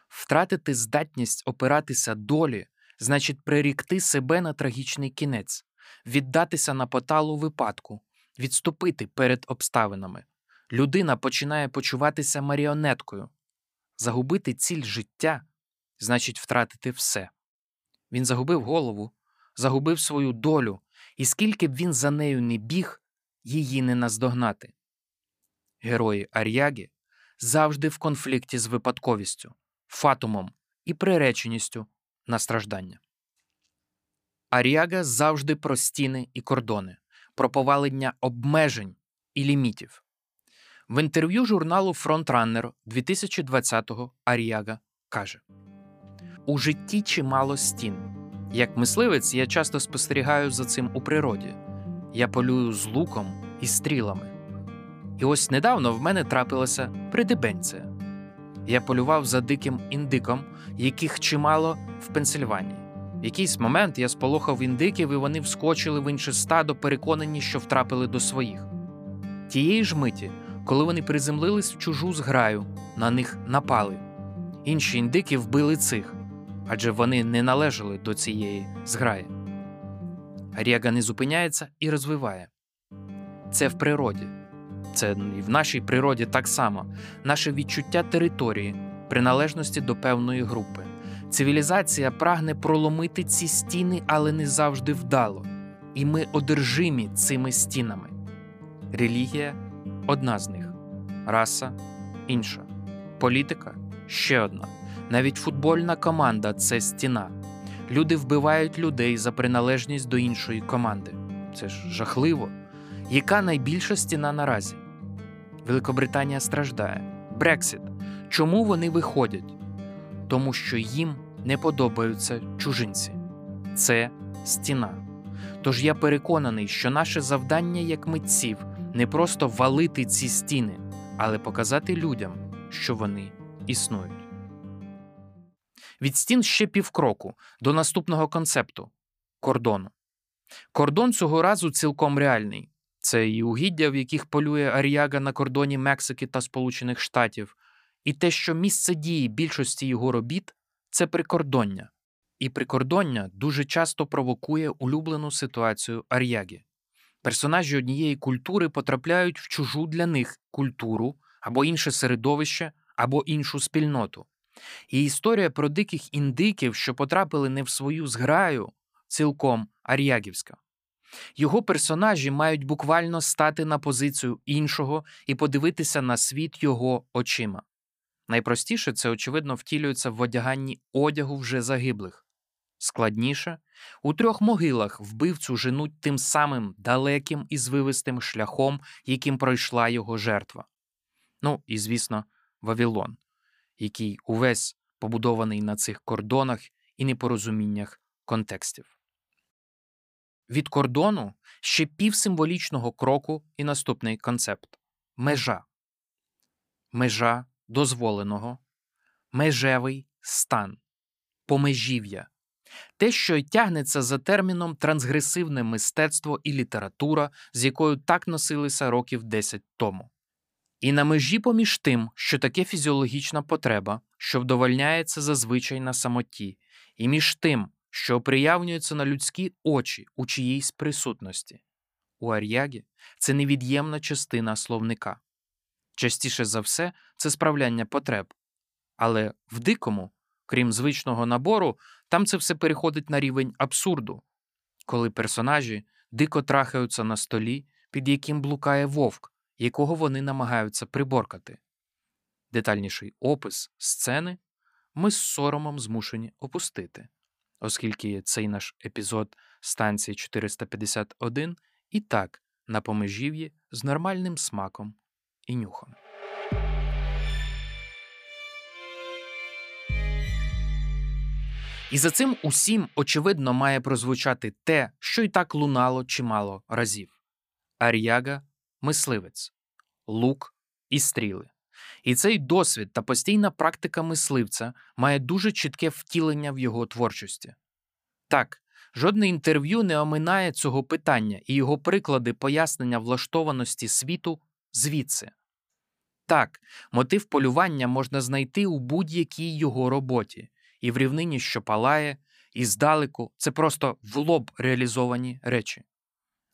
втратити здатність опиратися долі значить прирікти себе на трагічний кінець, віддатися на поталу випадку, відступити перед обставинами. Людина починає почуватися маріонеткою. Загубити ціль життя значить втратити все. Він загубив голову, загубив свою долю, і скільки б він за нею не біг, її не наздогнати. Герої Ар'ягі завжди в конфлікті з випадковістю, фатумом і приреченістю на страждання. Аріага завжди про стіни і кордони, про повалення обмежень і лімітів. В інтерв'ю журналу Фронтраннер 2020-го Аріага каже: У житті чимало стін. Як мисливець, я часто спостерігаю за цим у природі. Я полюю з луком і стрілами. І ось недавно в мене трапилася придебенція. Я полював за диким індиком, яких чимало в Пенсильванії. В якийсь момент я сполохав індиків, і вони вскочили в інше стадо, переконані, що втрапили до своїх. Тієї ж миті, коли вони приземлились в чужу зграю, на них напали. Інші індики вбили цих, адже вони не належали до цієї зграї. Рєга не зупиняється і розвиває. Це в природі. Це і в нашій природі так само, наше відчуття території, приналежності до певної групи. Цивілізація прагне проломити ці стіни, але не завжди вдало, і ми одержимі цими стінами. Релігія одна з них, раса інша, політика ще одна. Навіть футбольна команда це стіна. Люди вбивають людей за приналежність до іншої команди. Це ж жахливо. Яка найбільша стіна наразі? Великобританія страждає. Брексит. Чому вони виходять? Тому що їм не подобаються чужинці. Це стіна. Тож я переконаний, що наше завдання як митців не просто валити ці стіни, але показати людям, що вони існують. Від стін ще півкроку до наступного концепту кордону. Кордон цього разу цілком реальний Це і угіддя, в яких полює Аріага на кордоні Мексики та Сполучених Штатів, і те, що місце дії більшості його робіт це прикордоння. І прикордоння дуже часто провокує улюблену ситуацію Ар'ягі. Персонажі однієї культури потрапляють в чужу для них культуру або інше середовище, або іншу спільноту. І історія про диких індиків, що потрапили не в свою зграю, цілком ар'ягівська. Його персонажі мають буквально стати на позицію іншого і подивитися на світ його очима. Найпростіше це, очевидно, втілюється в одяганні одягу вже загиблих. Складніше у трьох могилах вбивцю женуть тим самим далеким і звивистим шляхом, яким пройшла його жертва. Ну і, звісно, Вавилон, який увесь побудований на цих кордонах і непорозуміннях контекстів. Від кордону ще півсимволічного кроку і наступний концепт межа. Межа дозволеного, межевий стан, помежів'я, те, що тягнеться за терміном трансгресивне мистецтво і література, з якою так носилися років 10 тому. І на межі поміж тим, що таке фізіологічна потреба, що вдовольняється зазвичай на самоті, і між тим, що приявнюється на людські очі у чиїйсь присутності. У Ар'ягі це невід'ємна частина словника. Частіше за все, це справляння потреб. Але в дикому, крім звичного набору, там це все переходить на рівень абсурду, коли персонажі дико трахаються на столі, під яким блукає вовк, якого вони намагаються приборкати. Детальніший опис сцени ми з соромом змушені опустити, оскільки цей наш епізод станції 451 і так на помежів'ї з нормальним смаком і нюхом. І за цим усім, очевидно, має прозвучати те, що й так лунало чимало разів: Ар'яга мисливець, лук і стріли. І цей досвід та постійна практика мисливця має дуже чітке втілення в його творчості. Так, жодне інтерв'ю не оминає цього питання і його приклади пояснення влаштованості світу звідси. Так, мотив полювання можна знайти у будь-якій його роботі, і в рівнині, що палає, і здалеку це просто в лоб реалізовані речі.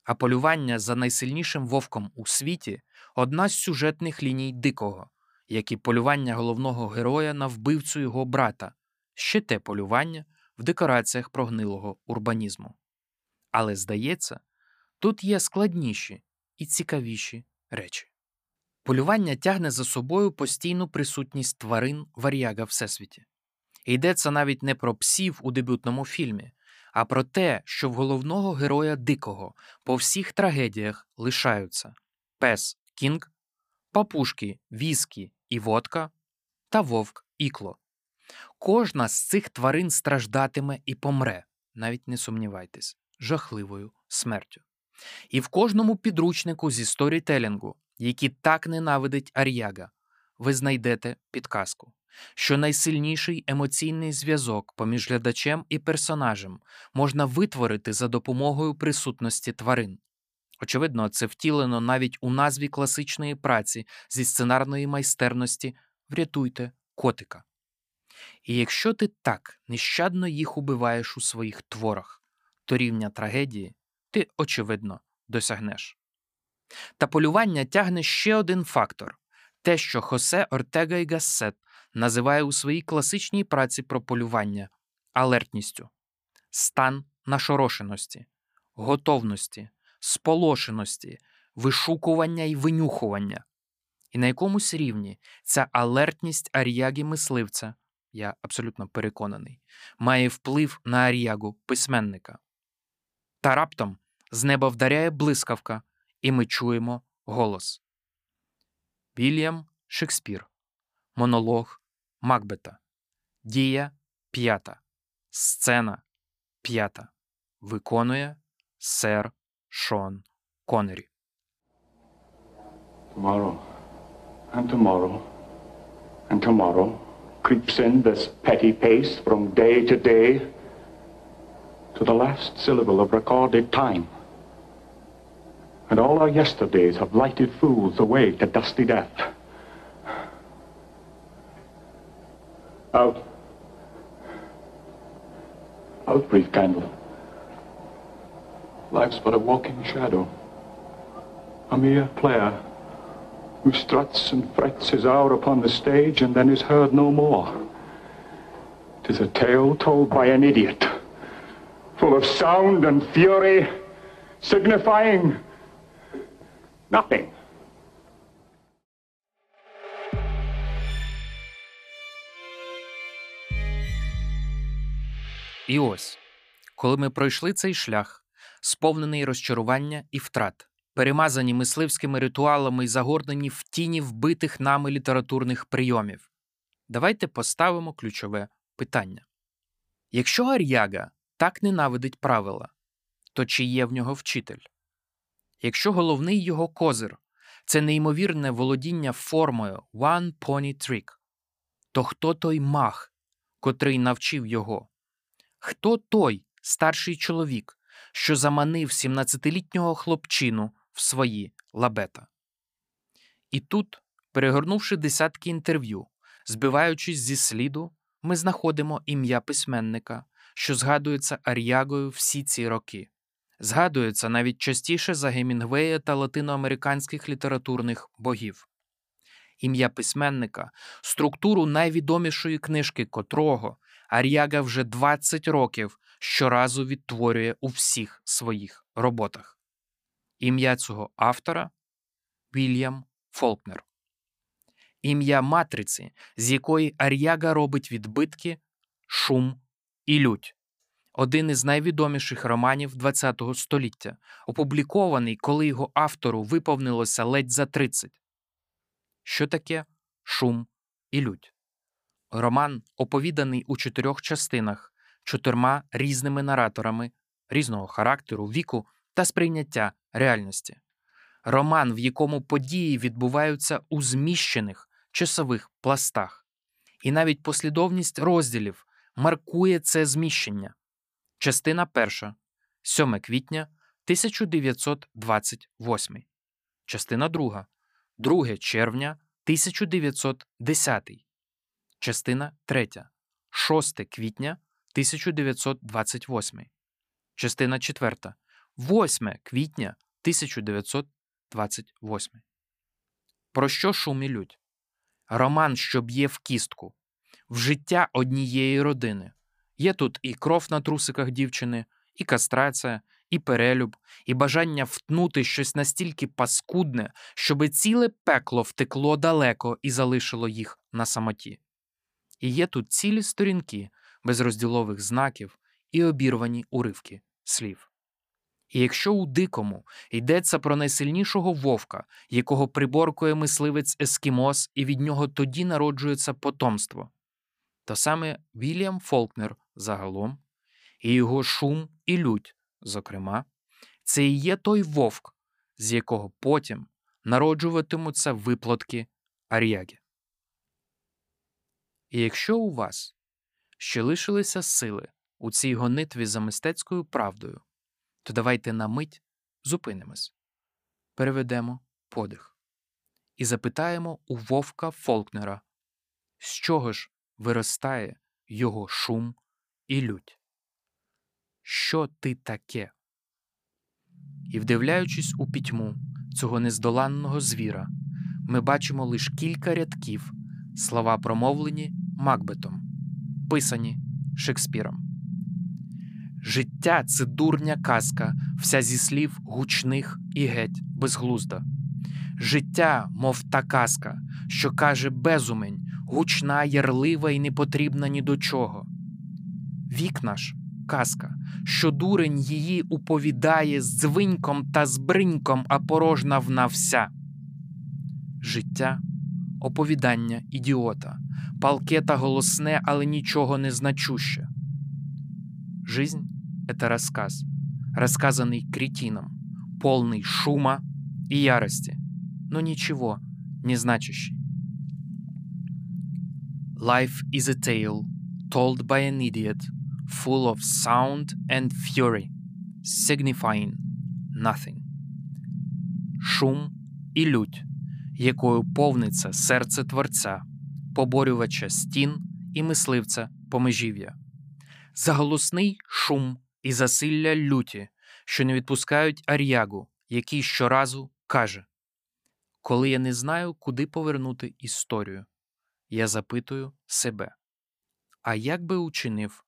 А полювання за найсильнішим вовком у світі одна з сюжетних ліній дикого, як і полювання головного героя на вбивцю його брата, ще те полювання в декораціях прогнилого урбанізму. Але, здається, тут є складніші і цікавіші речі. Полювання тягне за собою постійну присутність тварин вар'яга Всесвіті. Йдеться навіть не про псів у дебютному фільмі, а про те, що в головного героя дикого по всіх трагедіях лишаються пес Кінг, папушки Віскі і водка та вовк Ікло. Кожна з цих тварин страждатиме і помре, навіть не сумнівайтесь, жахливою смертю. І в кожному підручнику зі сторітелінгу, який так ненавидить Ар'яга, ви знайдете підказку що найсильніший емоційний зв'язок поміж глядачем і персонажем можна витворити за допомогою присутності тварин. Очевидно, це втілено навіть у назві класичної праці зі сценарної майстерності Врятуйте котика. І якщо ти так нещадно їх убиваєш у своїх творах, то рівня трагедії ти, очевидно, досягнеш. Та полювання тягне ще один фактор те, що Хосе Ортега і Гассет називає у своїй класичній праці про полювання алертністю, стан нашорошеності, готовності, сполошеності, вишукування і винюхування. І на якомусь рівні ця алертність аріяги мисливця, я абсолютно переконаний, має вплив на аріягу письменника. Та раптом з неба вдаряє блискавка, і ми чуємо голос. Вільям Шекспір. Монолог Макбета. Дія п'ята. Сцена п'ята. Виконує сер Шон Коннері. Tomorrow, and tomorrow, and tomorrow creeps in this petty pace from day to day to the last syllable of recorded time. And all our yesterdays have lighted fools away to dusty death. Out. Out, brief candle. Life's but a walking shadow. A mere player who struts and frets his hour upon the stage and then is heard no more. Tis a tale told by an idiot, full of sound and fury, signifying nothing. І ось, коли ми пройшли цей шлях, сповнений розчарування і втрат, перемазані мисливськими ритуалами і загорнені в тіні вбитих нами літературних прийомів, давайте поставимо ключове питання. Якщо Ар'яга так ненавидить правила, то чи є в нього вчитель? Якщо головний його козир це неймовірне володіння формою One Pony Trick, то хто той маг, котрий навчив його? Хто той старший чоловік, що заманив 17-літнього хлопчину в свої лабета? І тут, перегорнувши десятки інтерв'ю, збиваючись зі сліду, ми знаходимо ім'я письменника, що згадується Ар'ягою всі ці роки. Згадується навіть частіше за Гемінгвея та латиноамериканських літературних богів. Ім'я письменника, структуру найвідомішої книжки котрого Ар'яга вже 20 років щоразу відтворює у всіх своїх роботах. Ім'я цього автора Вільям Фолкнер. Ім'я матриці, з якої Ар'яга робить відбитки, шум і лють. Один із найвідоміших романів ХХ століття, опублікований, коли його автору виповнилося ледь за 30. Що таке шум і лють? Роман оповіданий у чотирьох частинах, чотирма різними нараторами різного характеру, віку та сприйняття реальності. Роман, в якому події відбуваються у зміщених часових пластах, і навіть послідовність розділів маркує це зміщення. Частина перша 7 квітня 1928. Частина друга 2 червня 1910. Частина 3. 6 квітня 1928. Частина 4. 8 квітня 1928. Про що шум і лють? Роман, що б'є в кістку, в життя однієї родини. Є тут і кров на трусиках дівчини, і кастрація, і перелюб, і бажання втнути щось настільки паскудне, щоби ціле пекло втекло далеко і залишило їх на самоті. І є тут цілі сторінки без розділових знаків і обірвані уривки слів. І якщо у дикому йдеться про найсильнішого вовка, якого приборкує мисливець Ескімос, і від нього тоді народжується потомство, то саме Вільям Фолкнер загалом, і його шум і лють, зокрема, це і є той вовк, з якого потім народжуватимуться виплатки Ар'яги. І якщо у вас ще лишилися сили у цій гонитві за мистецькою правдою, то давайте на мить зупинимось, переведемо подих. І запитаємо у вовка Фолкнера, з чого ж виростає його шум і лють. Що ти таке? І, вдивляючись у пітьму цього нездоланного звіра, ми бачимо лише кілька рядків, слова промовлені Макбетом, писані Шекспіром. Життя це дурня казка, вся зі слів гучних і геть безглузда. Життя, мов та казка, що каже безумень, гучна, ярлива і не потрібна ні до чого. Вік наш казка, що дурень її уповідає з дзвиньком та з бриньком, а порожна вна вся. Життя оповідання ідіота, палке та голосне, але нічого не значуще. Жизнь — это рассказ, рассказанный кретином, полный шума и ярости, но ничего не значащий. Life is a tale told by an idiot, full of sound and fury, signifying nothing. шум і лють, якою повниться серце творця, поборювача стін і мисливця помежів'я. Заголосний шум і засилля люті, що не відпускають ар'ягу, який щоразу каже: Коли я не знаю, куди повернути історію, я запитую себе. А як би учинив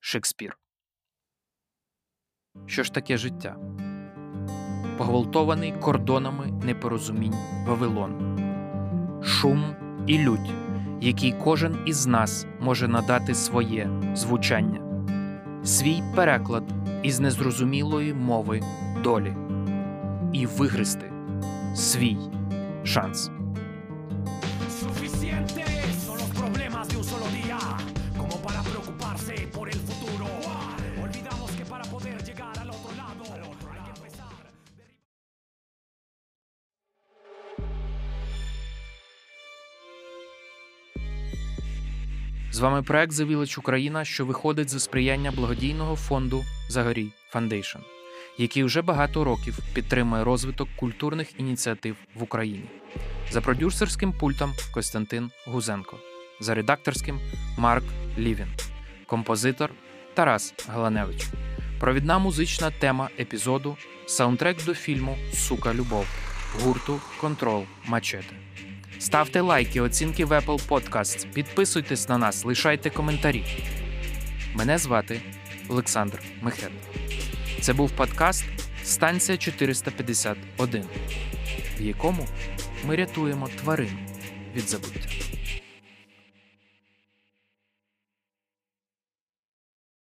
Шекспір? Що ж таке життя? Погвалтований кордонами непорозумінь Вавилон, шум і лють, який кожен із нас може надати своє звучання, свій переклад із незрозумілої мови долі і вигризти свій шанс. З вами проект Village Україна, що виходить за сприяння благодійного фонду Загорій Foundation, який вже багато років підтримує розвиток культурних ініціатив в Україні. За продюсерським пультом Костянтин Гузенко, за редакторським Марк Лівін, композитор Тарас Галаневич. Провідна музична тема епізоду саундтрек до фільму Сука Любов гурту Контрол Мачете. Ставте лайки, оцінки в Apple Podcasts, підписуйтесь на нас, лишайте коментарі. Мене звати Олександр Мехен. Це був подкаст Станція 451, в якому ми рятуємо тварин від забуття.